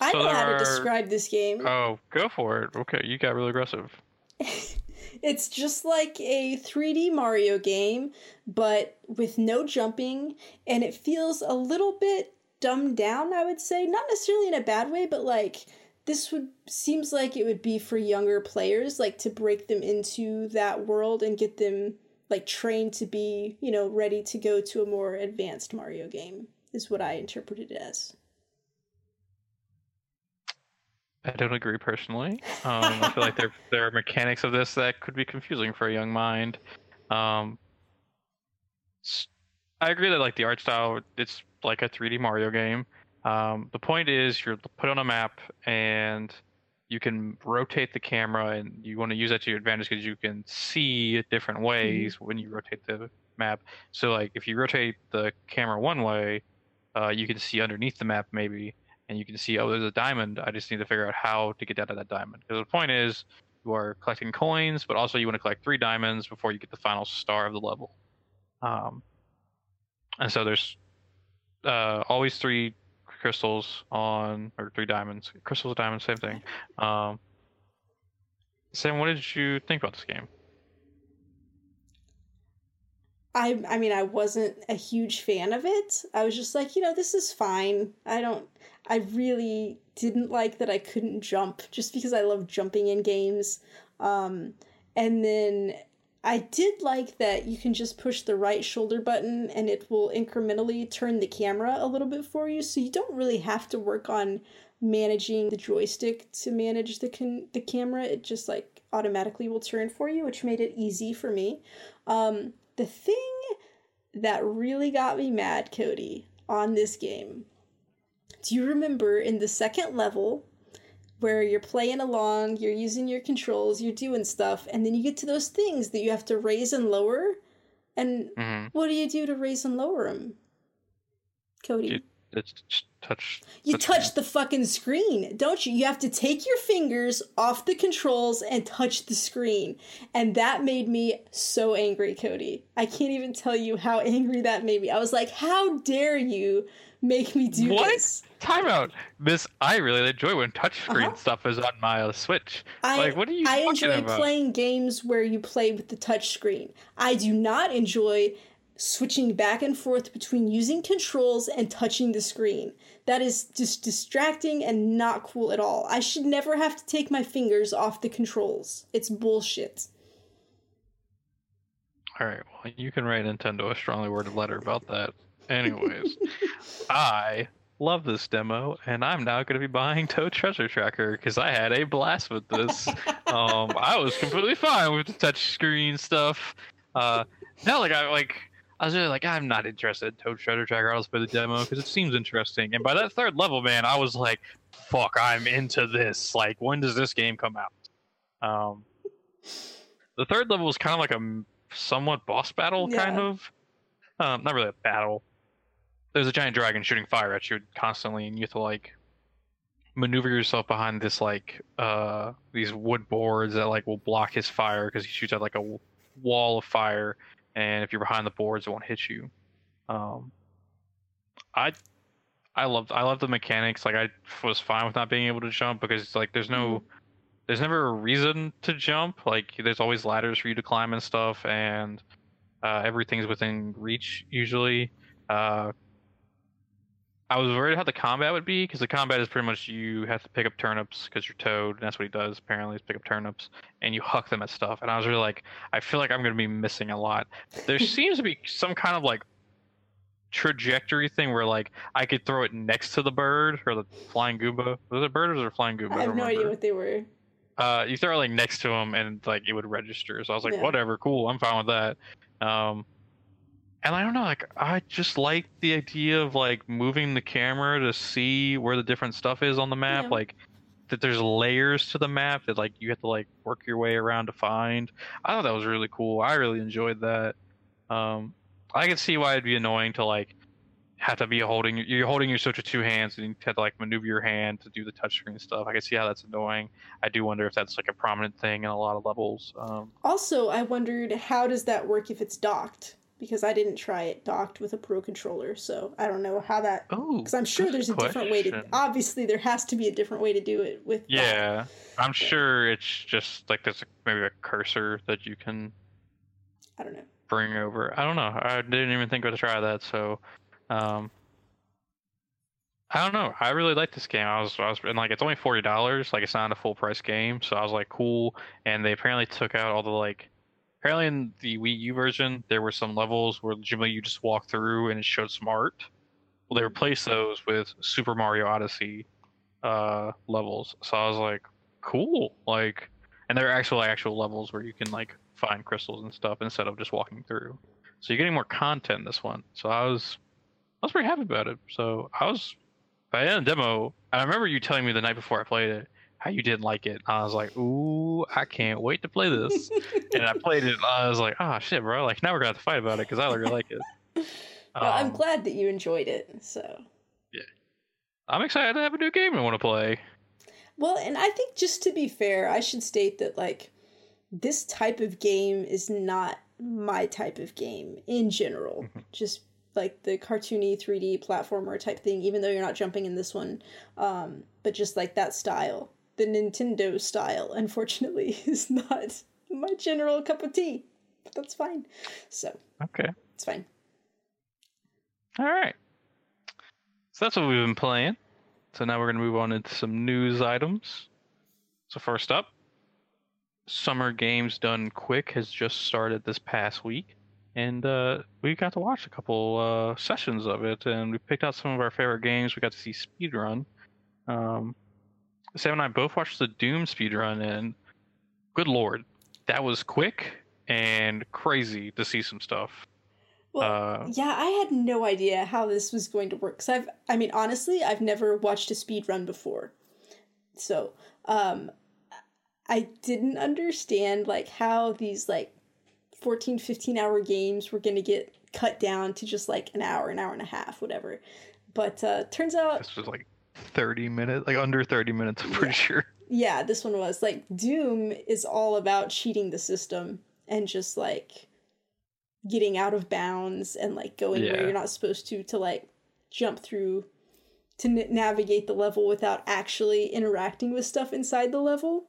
I So know how to describe this game. oh, go for it. Okay, you got really aggressive. it's just like a 3D Mario game, but with no jumping, and it feels a little bit dumbed down, I would say. Not necessarily in a bad way, but like this would seems like it would be for younger players, like to break them into that world and get them like trained to be, you know, ready to go to a more advanced Mario game, is what I interpreted it as. I don't agree personally. Um, I feel like there there are mechanics of this that could be confusing for a young mind. Um, I agree that like the art style, it's like a 3D Mario game. Um, the point is you're put on a map and you can rotate the camera, and you want to use that to your advantage because you can see different ways when you rotate the map. So like if you rotate the camera one way, uh, you can see underneath the map maybe and you can see, oh, there's a diamond. I just need to figure out how to get down to that diamond. Because the point is, you are collecting coins, but also you want to collect three diamonds before you get the final star of the level. Um, and so there's uh, always three crystals on, or three diamonds. Crystals, diamonds, same thing. Um, Sam, what did you think about this game? I I mean I wasn't a huge fan of it. I was just like, you know, this is fine. I don't I really didn't like that I couldn't jump just because I love jumping in games. Um and then I did like that you can just push the right shoulder button and it will incrementally turn the camera a little bit for you so you don't really have to work on managing the joystick to manage the con- the camera. It just like automatically will turn for you, which made it easy for me. Um the thing that really got me mad, Cody, on this game. Do you remember in the second level where you're playing along, you're using your controls, you're doing stuff, and then you get to those things that you have to raise and lower? And hmm what do you do to raise and lower them? Cody. It's touch. You touch touch the fucking screen, don't you? You have to take your fingers off the controls and touch the screen. And that made me so angry, Cody. I can't even tell you how angry that made me. I was like, how dare you make me do What? this? Timeout. This I really enjoy when touchscreen Uh-huh. stuff is on my uh, Switch. I, like, what are you I enjoy about? playing games where you play with the touchscreen. I do not enjoy switching back and forth between using controls and touching the screen. That is just distracting and not cool at all. I should never have to take my fingers off the controls. It's bullshit. All right. Well, you can write Nintendo a strongly worded letter about that. Anyways, I love this demo, and I'm now going to be buying Toad Treasure Tracker because I had a blast with this. um, I was completely fine with the touchscreen stuff. Uh, now, like I like, I was really like, I'm not interested in Toad Treasure Tracker. I'll just play the demo because it seems interesting. And by that third level, man, I was like, fuck, I'm into this. Like, when does this game come out? Um, the third level was kind of like a somewhat boss battle, kind of. Um, not really a battle. There's a giant dragon shooting fire at you constantly, and you have to like maneuver yourself behind this like uh these wood boards that like will block his fire because he shoots out like a wall of fire, and if you're behind the boards, it won't hit you. Um, I I loved I love the mechanics. Like I was fine with not being able to jump because it's like there's no there's never a reason to jump. Like there's always ladders for you to climb and stuff, and uh, everything's within reach usually. Uh, I was worried how the combat would be because the combat is pretty much you have to pick up turnips because you're Toad, and that's what he does. Apparently, is pick up turnips and you huck them at stuff. And I was really like, I feel like I'm gonna be missing a lot. There seems to be some kind of like trajectory thing where like I could throw it next to the bird or the flying Goomba. Was it bird or was it flying Goomba? I have don't no idea what they were. Uh, you throw it like next to him and like it would register. So I was like, Yeah. whatever, cool, I'm fine with that. Um, and I don't know, like I just like the idea of like moving the camera to see where the different stuff is on the map. Yeah. Like that there's layers to the map that like you have to like work your way around to find. I thought that was really cool. I really enjoyed that. Um, I can see why it'd be annoying to like have to be holding you're holding your switch with two hands and you have to like maneuver your hand to do the touchscreen stuff. I can see how that's annoying. I do wonder if that's like a prominent thing in a lot of levels. Um, Also, I wondered how does that work if it's docked? Because I didn't try it docked with a pro controller, so I don't know how that. oh, Because I'm sure there's a different way to. Obviously, there has to be a different way to do it with. docked. Yeah, I'm sure it's just like there's a, maybe a cursor that you can I don't know. bring over. I don't know. I didn't even think to try that. So, um, I don't know. I really like this game. I was, I was, and like it's only forty dollars. Like it's not a full price game. So I was like, cool. And they apparently took out all the like. Apparently in the Wii U version, there were some levels where legitimately you just walk through and it showed some art. Well, they replaced those with Super Mario Odyssey uh, levels. So I was like, cool. Like, and they're actual actual levels where you can like find crystals and stuff instead of just walking through. So you're getting more content in this one. So I was I was pretty happy about it. So I was I had a demo, and I remember you telling me the night before I played it how you didn't like it. I was like, ooh, I can't wait to play this. and I played it. And I was like, oh shit, bro! Like now we're gonna have to fight about it because I really like it. Well, I'm Um, glad that you enjoyed it. So. Yeah, I'm excited to have a new game I want to play. Well, and I think just to be fair, I should state that like this type of game is not my type of game in general. Mhm. Just like the cartoony 3D platformer type thing, even though you're not jumping in this one. Um, but just like that style. The Nintendo style, unfortunately, is not my general cup of tea. But that's fine. So Okay. it's fine. All right. So that's what we've been playing. So now we're going to move on into some news items. So first up, Summer Games Done Quick has just started this past week, and uh, we got to watch a couple uh, sessions of it, and we picked out some of our favorite games. We got to see speedrun. Um, Sam and I both watched the Doom speedrun, and good lord, that was quick and crazy to see some stuff. Well, Uh, yeah, I had no idea how this was going to work. Cause I've, I mean, honestly, I've never watched a speed run before, so um, I didn't understand like how these like 14, 15 hour games were going to get cut down to just like an hour, an hour and a half, whatever. But uh, turns out, This was like 30 minutes, like under 30 minutes, I'm pretty Yeah. sure. yeah, this one was. Like Doom is all about cheating the system and just like getting out of bounds and like going where you're not supposed to to like jump through to n- navigate the level without actually interacting with stuff inside the level.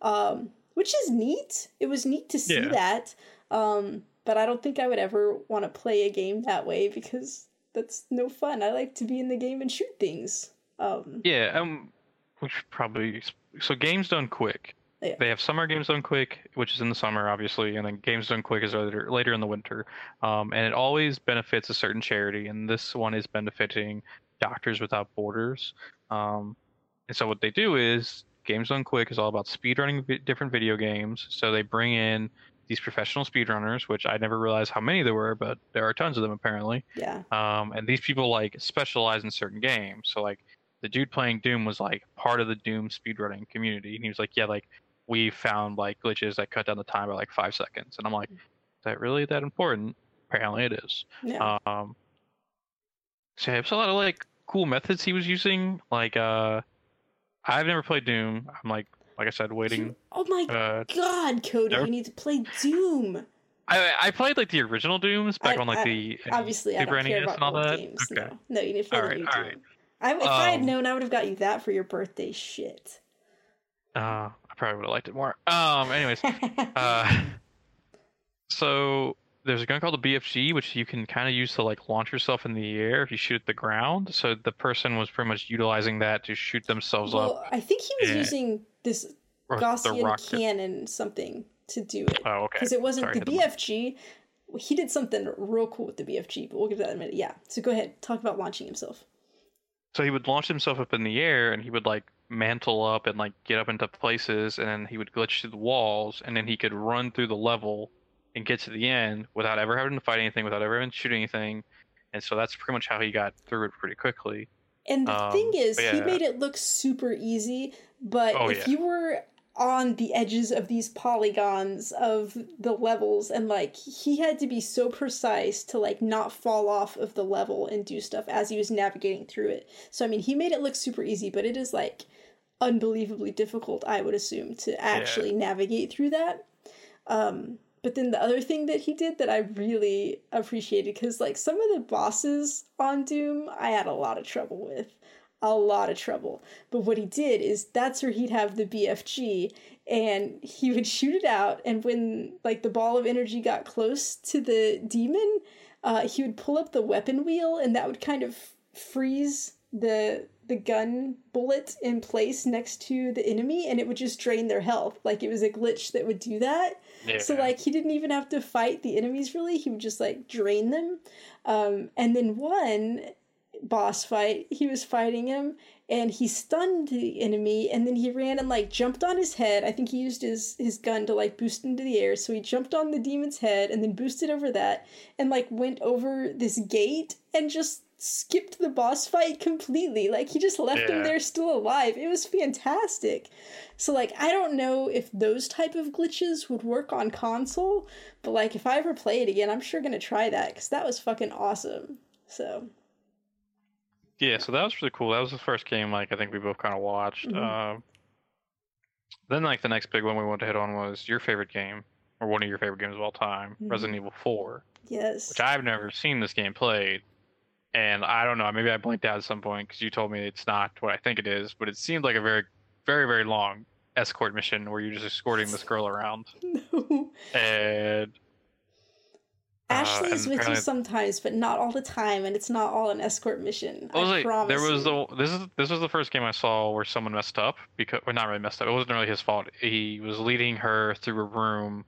Um which is neat. It was neat to see Yeah. that. Um but i don't think i would ever want to play a game that way because that's no fun. I like to be in the game and shoot things um Yeah, um, we should probably. So, Games Done Quick. Yeah. They have Summer Games Done Quick, which is in the summer, obviously, and then Games Done Quick is later, later in the winter. Um, and it always benefits a certain charity, and this one is benefiting Doctors Without Borders. Um, and so what they do is Games Done Quick is all about speedrunning vi- different video games. So they bring in these professional speedrunners, which I never realized how many there were, but there are tons of them apparently. Yeah. Um, and these people like specialize in certain games. So like the dude playing Doom was like part of the Doom speedrunning community, and he was like, yeah, like we found like glitches that cut down the time by like five seconds, and I'm like, is that really that important? Apparently it is. Yeah. Um, so yeah, there's a lot of like cool methods he was using. Like, uh, I've never played Doom. I'm like, like I said, waiting. Oh my Uh, god, Cody, never- you need to play Doom. I I played like the original Dooms back I- on like I- the Obviously, I Super don't care NES about and all that. games. Okay. No, no, you need to play the Alright, new alright. Doom. I, if I had Um, known, I would have got you that for your birthday. Shit. Uh, I probably would have liked it more. Um, anyways, uh, so there's a gun called the BFG, which you can kind of use to like launch yourself in the air if you shoot at the ground. So the person was pretty much utilizing that to shoot themselves up. well, I think he was Yeah. using this Gaussian cannon something to do it. Oh, okay. Because it wasn't Sorry, the. BFG. He did something real cool with the BFG, but we'll give that in a minute. Yeah. So go ahead, talk about launching himself. So he would launch himself up in the air, and he would like mantle up and like get up into places, and then he would glitch through the walls, and then he could run through the level and get to the end without ever having to fight anything, without ever having to shoot anything. And so that's pretty much how he got through it pretty quickly. And the Um, thing is, but he made it look super easy, but Oh, if yeah. you were on the edges of these polygons of the levels and like he had to be so precise to like not fall off of the level and do stuff as he was navigating through it. So I mean, he made it look super easy, but it is like unbelievably difficult, I would assume, to actually navigate through that. Um but then the other thing that he did that I really appreciated because like some of the bosses on Doom I had a lot of trouble with. A lot of trouble. But what he did is that's where he'd have the BFG and he would shoot it out and when like the ball of energy got close to the demon, uh, he would pull up the weapon wheel and that would kind of freeze the the gun bullet in place next to the enemy and it would just drain their health. Like it was a glitch that would do that. Yeah. So like he didn't even have to fight the enemies really. He would just like drain them. Um, and then one boss fight, he was fighting him and he stunned the enemy and then he ran and like jumped on his head. I think he used his his gun to like boost into the air. So he jumped on the demon's head and then boosted over that and like went over this gate and just skipped the boss fight completely. Like he just left him there still alive. It was fantastic. So like I don't know if those type of glitches would work on console, but like if I ever play it again, I'm sure gonna try that because that was fucking awesome. So Yeah, so that was really cool. That was the first game like I think we both kind of watched. Mhm. Uh, then like the next big one we wanted to hit on was your favorite game or one of your favorite games of all time, Mhm. Resident Evil 4, yes, which I've never seen this game played. And I don't know, maybe I blanked out at some point because you told me it's not what I think it is, but it seemed like a very, very, very long escort mission where you're just escorting this girl around. no. And Ashley uh, is with you sometimes, but not all the time, and it's not all an escort mission. I was I like, promise. there was you. the this is this was the first game I saw where someone messed up because, well, not really messed up. It wasn't really his fault. He was leading her through a room,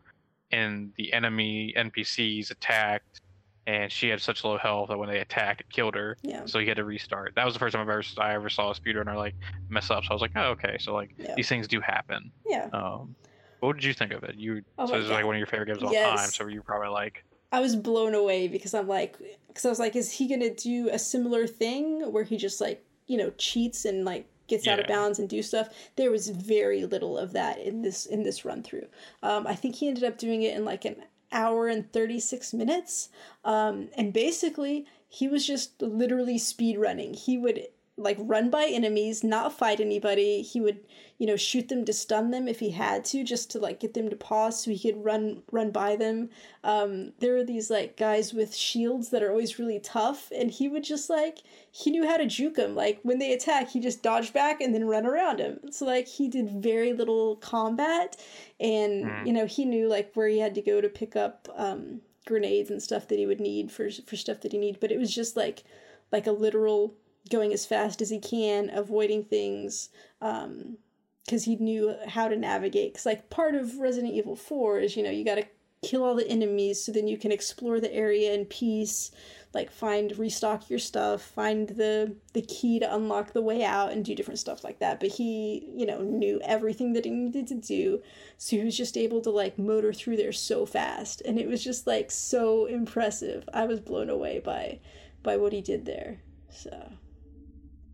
and the enemy NPCs attacked, and she had such low health that when they attacked, it killed her. yeah. So he had to restart. That was the first time I've ever I ever saw a speedrunner like mess up. So I was like, oh okay, so like Yeah. these things do happen. Yeah. Um, what did you think of it? You Oh so this is like one of your favorite games of all Yes. time. So you probably like I was blown away because I'm like, because I was like, is he gonna do a similar thing where he just like, you know, cheats and like gets out of bounds and do stuff? There was very little of that in this in this run through. Um, I think he ended up doing it in like an hour and 36 minutes. Um, and basically, he was just literally speed running. He would like run by enemies, not fight anybody. He would, you know, shoot them to stun them if he had to, just to like get them to pause so he could run run by them. Um, there are these like guys with shields that are always really tough, and he would just like he knew how to juke them. Like when they attack, he just dodged back and then run around him. So like he did very little combat, and Mm. you know he knew like where he had to go to pick up um, grenades and stuff that he would need for for stuff that he need. But it was just like like a literal going as fast as he can, avoiding things. Um, because he knew how to navigate. Because like part of Resident Evil Four is you know you got to kill all the enemies so then you can explore the area in peace like find restock your stuff find the the key to unlock the way out and do different stuff like that. But he you know knew everything that he needed to do so he was just able to like motor through there so fast. And it was just like so impressive. I was blown away by by what he did there so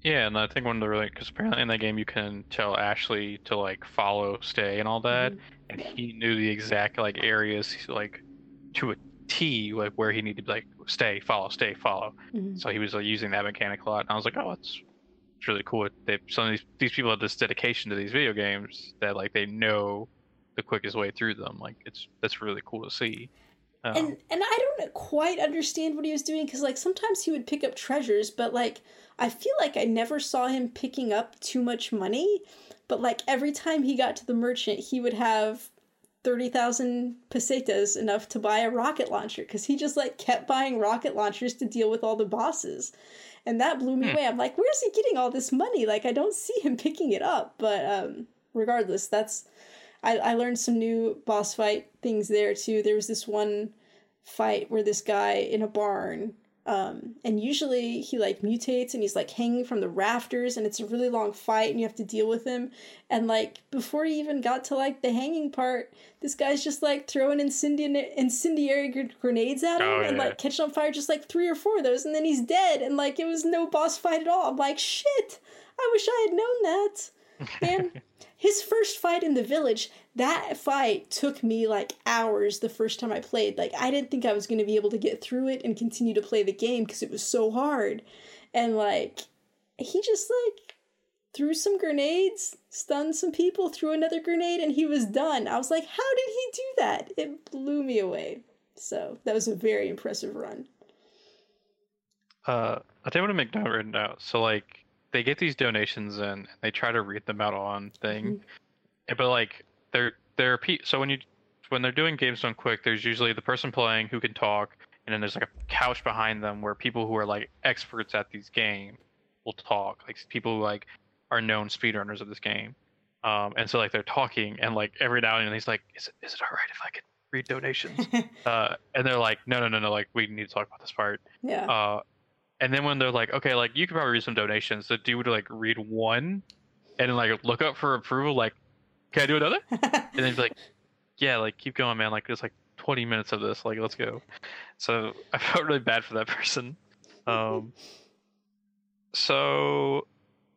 Yeah, and I think one of the really because apparently in that game you can tell Ashley to like follow, stay, and all that, Mhm. and he knew the exact like areas like to a T, like where he needed to like stay, follow, stay, follow. Mhm. So he was like, using that mechanic a lot, and I was like, oh, it's it's really cool. They some of these these people have this dedication to these video games that like they know the quickest way through them. Like it's that's really cool to see. Um, and and I don't quite understand what he was doing because like sometimes he would pick up treasures, but like I feel like I never saw him picking up too much money. But like every time he got to the merchant, he would have thirty thousand pesetas enough to buy a rocket launcher because he just like kept buying rocket launchers to deal with all the bosses, and that blew me Hmm. away. I'm like, where's he getting all this money? Like I don't see him picking it up. But um, regardless, that's I, I learned some new boss fight things there too. There was this one fight where this guy in a barn, um, and usually he like mutates and he's like hanging from the rafters, and it's a really long fight, and you have to deal with him. And like before he even got to like the hanging part, this guy's just like throwing incendiary incendiary gr- grenades at him Oh, and yeah. like catching on fire just like three or four of those, and then he's dead. And like it was no boss fight at all. I'm like, shit! I wish I had known that. Man, his first fight in the village, that fight took me like hours the first time I played. Like, I didn't think I was going to be able to get through it and continue to play the game because it was so hard. And like, he just like threw some grenades, stunned some people, threw another grenade, and he was done. I was like, how did he do that? It blew me away. So, that was a very impressive run. Uh, I did want to make note written now. So like they get these donations in, and they try to read them out on thing, Eh, but like they're they're pe- so when you when they're doing games done quick, there's usually the person playing who can talk, and then there's like a couch behind them where people who are like experts at these games will talk, like people who like are known speedrunners of this game. Um, and so like they're talking, and like every now and then he's like, "Is it, is it all right if I could read donations?" uh, and they're like, "No, no, no, no, like we need to talk about this part." yeah. Uh, and then when they're like, okay, like you could probably read some donations, the dude would like read one, and like look up for approval, like, can I do another? And then be like, yeah, like keep going, man. Like there's like 20 minutes of this, like let's go. So I felt really bad for that person. Um, so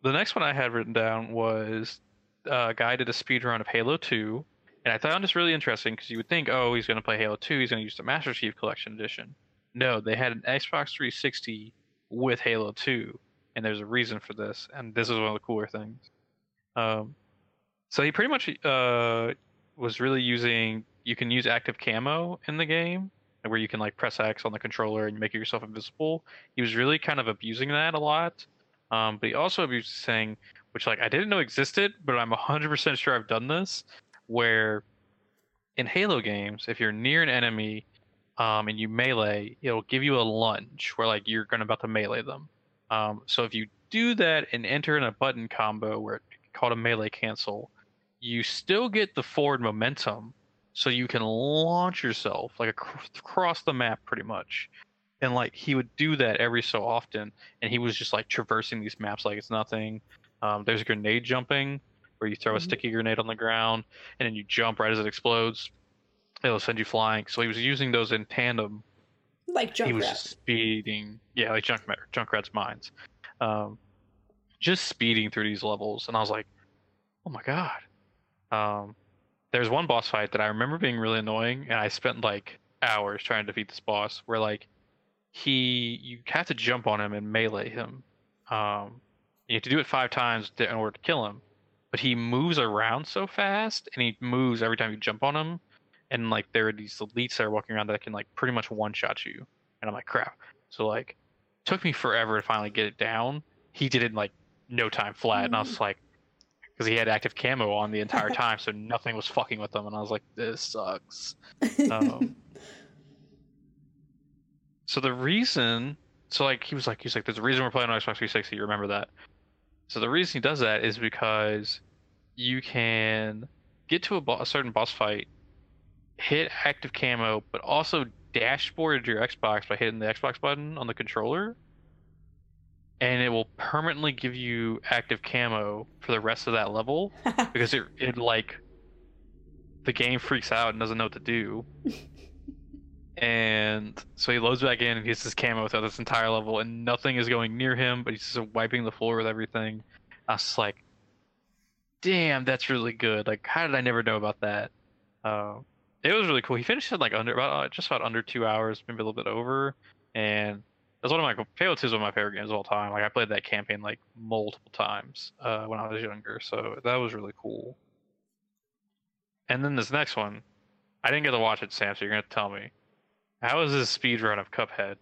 the next one I had written down was uh, a guy did a speed run of Halo 2, and I found this really interesting because you would think, oh, he's going to play Halo 2, he's going to use the Master Chief Collection Edition. No, they had an Xbox 360 with Halo 2, and there's a reason for this, and this is one of the cooler things. Um, so he pretty much uh, was really using. You can use active camo in the game, where you can like press X on the controller and make yourself invisible. He was really kind of abusing that a lot, um, but he also abused thing, which like I didn't know existed, but I'm 100% sure I've done this, where in Halo games, if you're near an enemy um, and you melee, it'll give you a lunge where like you're going about to melee them. Um, so if you do that and enter in a button combo where it's called a melee cancel, you still get the forward momentum, so you can launch yourself like across the map pretty much. And like he would do that every so often, and he was just like traversing these maps like it's nothing. Um, there's grenade jumping where you throw a Mhm. sticky grenade on the ground and then you jump right as it explodes. It'll send you flying. So he was using those in tandem like junk. he was just speeding. Yeah, like Junk Junkrat's mines. Um, just speeding through these levels, and I was like, "Oh my god!" Um, there's one boss fight that I remember being really annoying, and I spent like hours trying to defeat this boss. Where like he, you have to jump on him and melee him. Um, you have to do it five times in order to kill him. But he moves around so fast, and he moves every time you jump on him. And like there are these elites that are walking around that can like pretty much one shot you. And I'm like, crap. So like, took me forever to finally get it down. He did it in like no time flat, and I was like, because he had active camo on the entire time, so nothing was fucking with him, and I was like, this sucks. Um, so the reason, so like he was like, he's like, there's a reason we're playing on Xbox 360. You remember that? So the reason he does that is because you can get to a, bo- a certain boss fight hit active camo, but also dashboard your Xbox by hitting the Xbox button on the controller, and it will permanently give you active camo for the rest of that level because it it like the game freaks out and doesn't know what to do. and so he loads back in and gets his camo throughout this entire level, and nothing is going near him, but he's just wiping the floor with everything. I was just like, damn, that's really good. Like, how did I never know about that? Uh, it was really cool. He finished it like under about uh, just about under two hours, maybe a little bit over, and that's one of my Halo 2 is one of my favorite games of all time. Like I played that campaign like multiple times uh, when I was younger, so that was really cool. And then this next one, I didn't get to watch it, Sam. So you're gonna tell me, how was this speed run of Cuphead?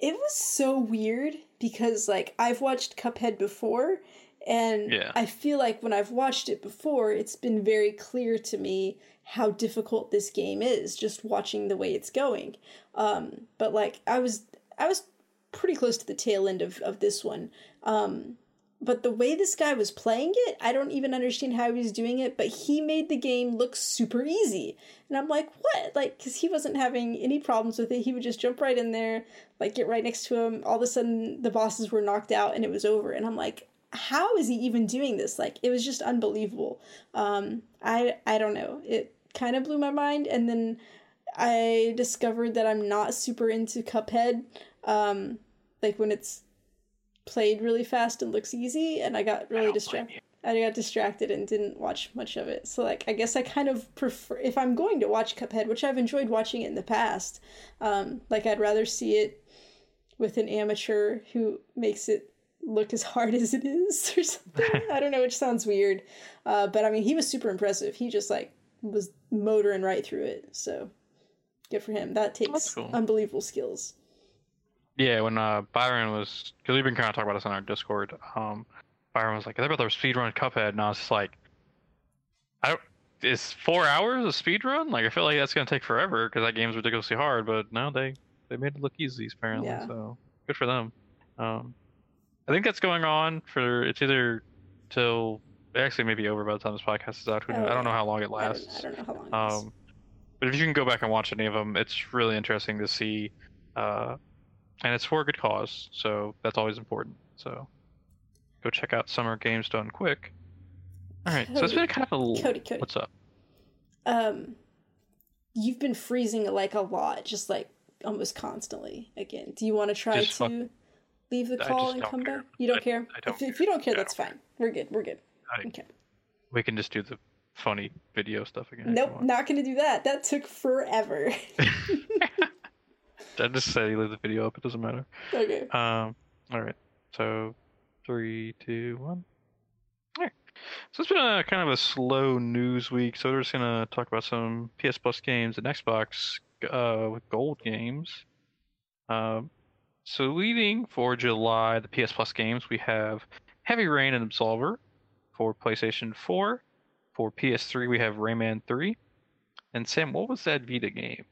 It was so weird because like I've watched Cuphead before and Yeah. I feel like when I've watched it before, it's been very clear to me how difficult this game is just watching the way it's going. Um, but like I was I was pretty close to the tail end of, of this one. Um, but the way this guy was playing it, I don't even understand how he was doing it, but he made the game look super easy. And I'm like, what? Like, because he wasn't having any problems with it. He would just jump right in there, like, get right next to him. All of a sudden, the bosses were knocked out and it was over. And I'm like, how is he even doing this? Like, it was just unbelievable. Um, I, I don't know. It kind of blew my mind. And then I discovered that I'm not super into Cuphead. Um, like, when it's played really fast and looks easy, and I got really distracted. I got distracted and didn't watch much of it. So like I guess I kind of prefer if I'm going to watch Cuphead, which I've enjoyed watching it in the past. Um, like I'd rather see it with an amateur who makes it look as hard as it is or something. I don't know, which sounds weird. Uh, but I mean, he was super impressive. He just like was motoring right through it. So good for him. That takes cool. unbelievable skills. Yeah, when uh, Byron was, because we've been kind of talking about this on our Discord. Um, Byron was like, "They're about to speedrun Cuphead," and I was just like, "I don't." Is four hours a speed run? Like I feel like that's gonna take forever because that game's ridiculously hard. But no, they they made it look easy apparently. Yeah. So good for them. Um, I think that's going on for it's either till actually maybe over by the time this podcast is out. Who knows? I don't know how long it I don't, lasts. I don't know how long. Um, but if you can go back and watch any of them, it's really interesting to see, uh, and it's for a good cause, so that's always important. So go check out Summer Games Done Quick. All right, so it's been kind of a l- Cody, Cody. what's up? um you've been freezing like a lot just like almost constantly again do you want to try Just to fuck- leave the call and come care. back you don't I- care I don't if, if you don't care care. that's fine we're good we're good I- okay We can just do the funny video stuff again. nope not gonna do that that took forever I just say leave the video up. It doesn't matter. okay Um, all right. So, three, two, one. All right. So it's been a kind of a slow news week. So we're just gonna talk about some PS Plus games and Xbox uh, with Gold games. Um, so leading for July, the PS Plus games we have Heavy Rain and Absolver for PlayStation 4. For PS3, we have Rayman 3. And Sam, what was that Vita game?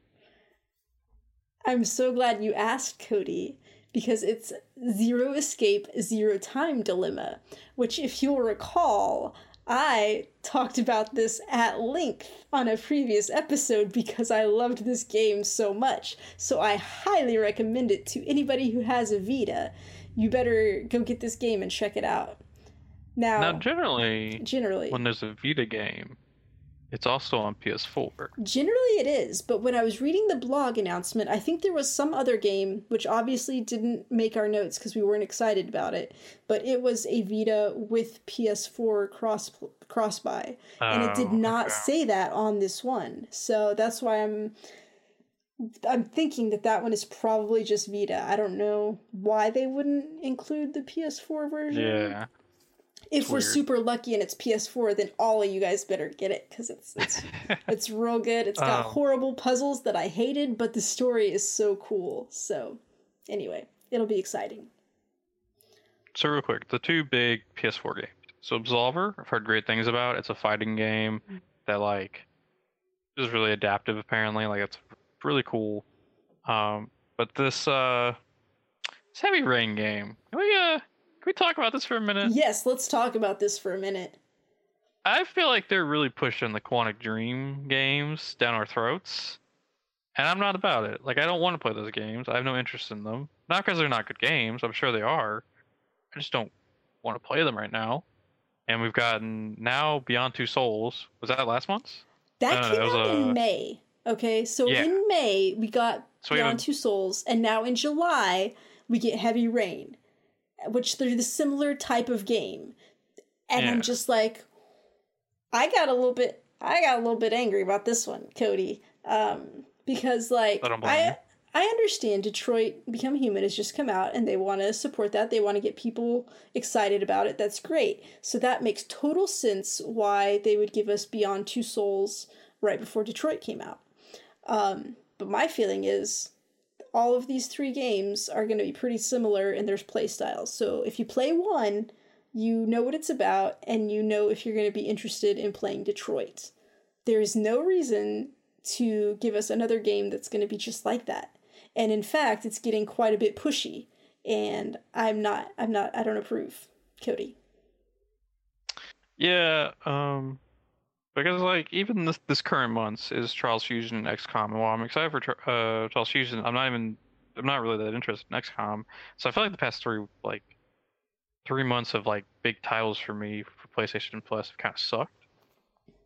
i'm so glad you asked cody because it's zero escape zero time dilemma which if you'll recall I talked about this at length on a previous episode because I loved this game so much. So I highly recommend it to anybody who has a Vita. You better go get this game and check it out. Now, Now, generally, generally, when there's a Vita game, it's also on PS4. generally it is, but when I was reading the blog announcement, I think there was some other game which obviously didn't make our notes because we weren't excited about it, but it was a Vita with PS4 cross cross buy. and it did Oh, not okay. say that on this one. So that's why I'm I'm thinking that that one is probably just Vita. I don't know why they wouldn't include the PS4 version. Yeah. If it's we're weird. super lucky and it's PS4, then all of you guys better get it because it's it's it's real good. It's got Um, horrible puzzles that I hated, but the story is so cool. So anyway, it'll be exciting. so real quick, the two big PS4 games. So Absolver, I've heard great things about. It's a fighting game that like is really adaptive apparently. Like it's really cool. Um but this uh this Heavy Rain game. Can we uh we talk about this for a minute? Yes, let's talk about this for a minute. I feel like they're really pushing the Quantic Dream games down our throats, and I'm not about it. Like I don't want to play those games. I have no interest in them. Not because they're not good games. I'm sure they are. I just don't want to play them right now. And we've gotten now Beyond Two Souls. Was that last month? That came out a... in May. Okay, so yeah. in May we got so Beyond Two Souls, and now in July we get Heavy Rain, which they're the similar type of game. And yeah. I'm just like, I got a little bit, I got a little bit angry about this one, Cody, um, because like I, I, understand Detroit Become Human has just come out and they want to support that. They want to get people excited about it. That's great. So that makes total sense why they would give us Beyond Two Souls right before Detroit came out. Um, but my feeling is all of these three games are going to be pretty similar in their playstyles. So if you play one, you know what it's about and you know if you're going to be interested in playing Detroit. There is no reason to give us another game that's going to be just like that. And in fact, it's getting quite a bit pushy and I'm not I'm not I don't approve. Cody. Yeah, um because like even this this current month is Trials Fusion and XCOM, and while I'm excited for uh, Trials Fusion, I'm not even I'm not really that interested in XCOM. So I feel like the past three like three months of like big titles for me for PlayStation Plus have kind of sucked.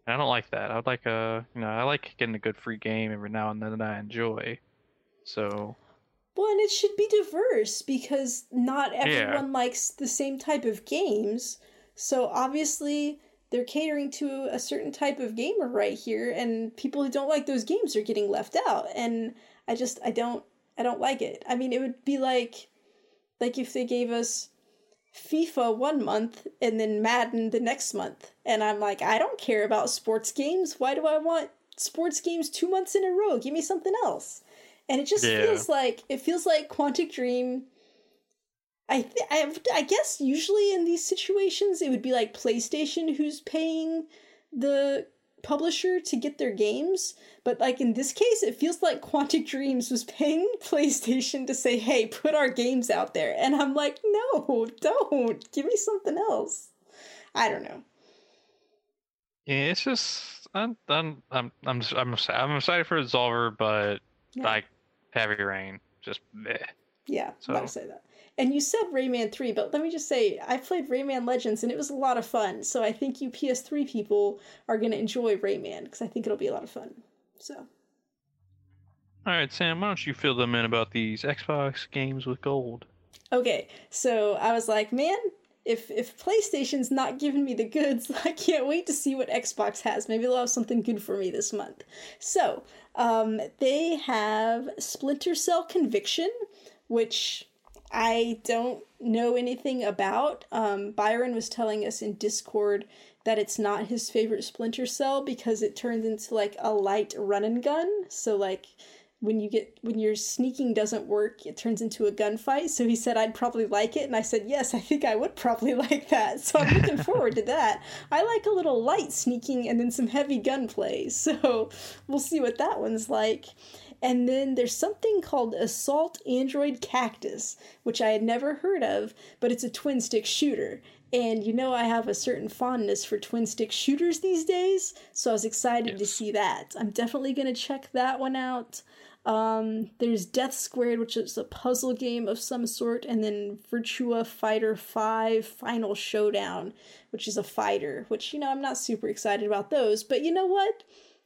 And I don't like that. I'd like a you know I like getting a good free game every now and then that I enjoy. So. Well, and it should be diverse because not everyone yeah. likes the same type of games. So obviously they're catering to a certain type of gamer right here and people who don't like those games are getting left out and i just i don't i don't like it. I mean it would be like like if they gave us fifa one month and then madden the next month and i'm like i don't care about sports games. Why do i want sports games two months in a row? Give me something else. And it just yeah. feels like it feels like quantic dream I, th- I I guess usually in these situations it would be like PlayStation who's paying the publisher to get their games, but like in this case it feels like Quantic Dreams was paying PlayStation to say, "Hey, put our games out there." And I'm like, "No, don't. Give me something else." I don't know. Yeah, it's just I'm I'm I'm I'm I'm, I'm excited for Resolver, but yeah. like Heavy Rain, just bleh. Yeah, so. I'm about to say that. And you said Rayman 3, but let me just say, I played Rayman Legends and it was a lot of fun. So I think you PS3 people are going to enjoy Rayman because I think it'll be a lot of fun. So. All right, Sam, why don't you fill them in about these Xbox games with gold? Okay, so I was like, man, if if PlayStation's not giving me the goods, I can't wait to see what Xbox has. Maybe they'll have something good for me this month. So, um, they have Splinter Cell Conviction, which I don't know anything about. Um, Byron was telling us in Discord that it's not his favorite Splinter Cell because it turns into like a light run and gun. So like when you get when your sneaking doesn't work, it turns into a gunfight. So he said I'd probably like it, and I said yes, I think I would probably like that. So I'm looking forward to that. I like a little light sneaking and then some heavy gunplay. So we'll see what that one's like. And then there's something called Assault Android Cactus, which I had never heard of, but it's a twin stick shooter. And you know, I have a certain fondness for twin stick shooters these days, so I was excited yes. to see that. I'm definitely going to check that one out. Um, there's Death Squared, which is a puzzle game of some sort, and then Virtua Fighter 5 Final Showdown, which is a fighter, which, you know, I'm not super excited about those, but you know what?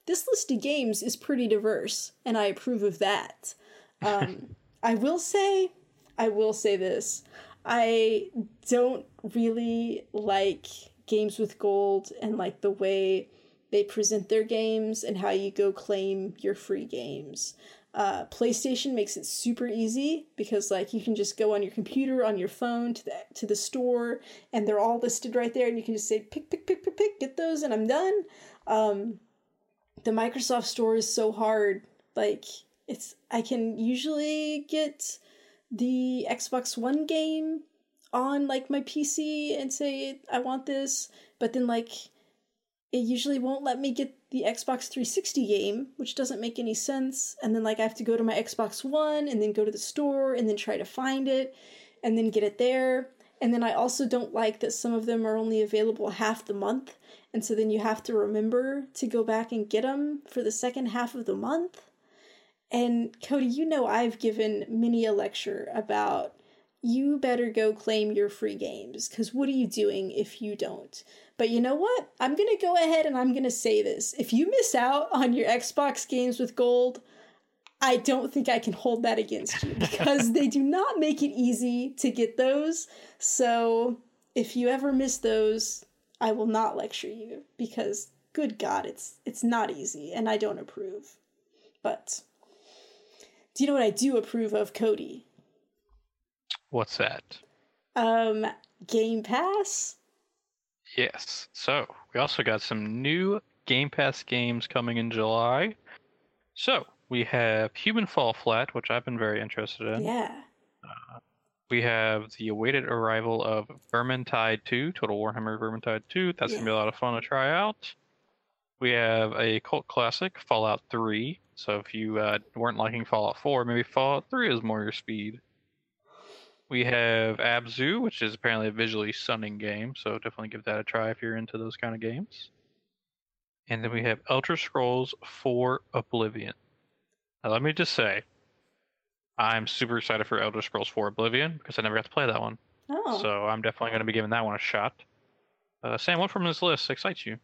This list of games is pretty diverse, and I approve of that. Um, I will say, I will say this. I don't really like games with gold and like the way they present their games and how you go claim your free games. Uh, PlayStation makes it super easy because like you can just go on your computer, on your phone to the to the store, and they're all listed right there, and you can just say pick, pick, pick, pick, pick, get those, and I'm done. Um, the Microsoft Store is so hard. Like it's I can usually get the Xbox One game on like my PC and say I want this, but then like it usually won't let me get the Xbox 360 game, which doesn't make any sense. And then like I have to go to my Xbox One and then go to the store and then try to find it and then get it there. And then I also don't like that some of them are only available half the month. And so then you have to remember to go back and get them for the second half of the month. And Cody, you know I've given many a lecture about you better go claim your free games because what are you doing if you don't? But you know what? I'm going to go ahead and I'm going to say this. If you miss out on your Xbox games with gold, I don't think I can hold that against you because they do not make it easy to get those. So if you ever miss those, I will not lecture you because good god, it's it's not easy and I don't approve. But do you know what I do approve of, Cody? What's that? Um Game Pass? Yes. So we also got some new Game Pass games coming in July. So we have Human Fall Flat, which I've been very interested in. Yeah. Uh, we have the awaited arrival of Vermintide 2, Total Warhammer Vermintide 2. That's Yeah. gonna be a lot of fun to try out. We have a cult classic, Fallout 3. So if you uh, weren't liking Fallout 4, maybe Fallout 3 is more your speed. We have Abzu, which is apparently a visually stunning game, so definitely give that a try if you're into those kind of games. And then we have Elder Scrolls 4 Oblivion. Now, let me just say, I'm super excited for Elder Scrolls 4 Oblivion because I never got to play that one. Oh. So I'm definitely going to be giving that one a shot. Uh, Sam, what from this list excites you?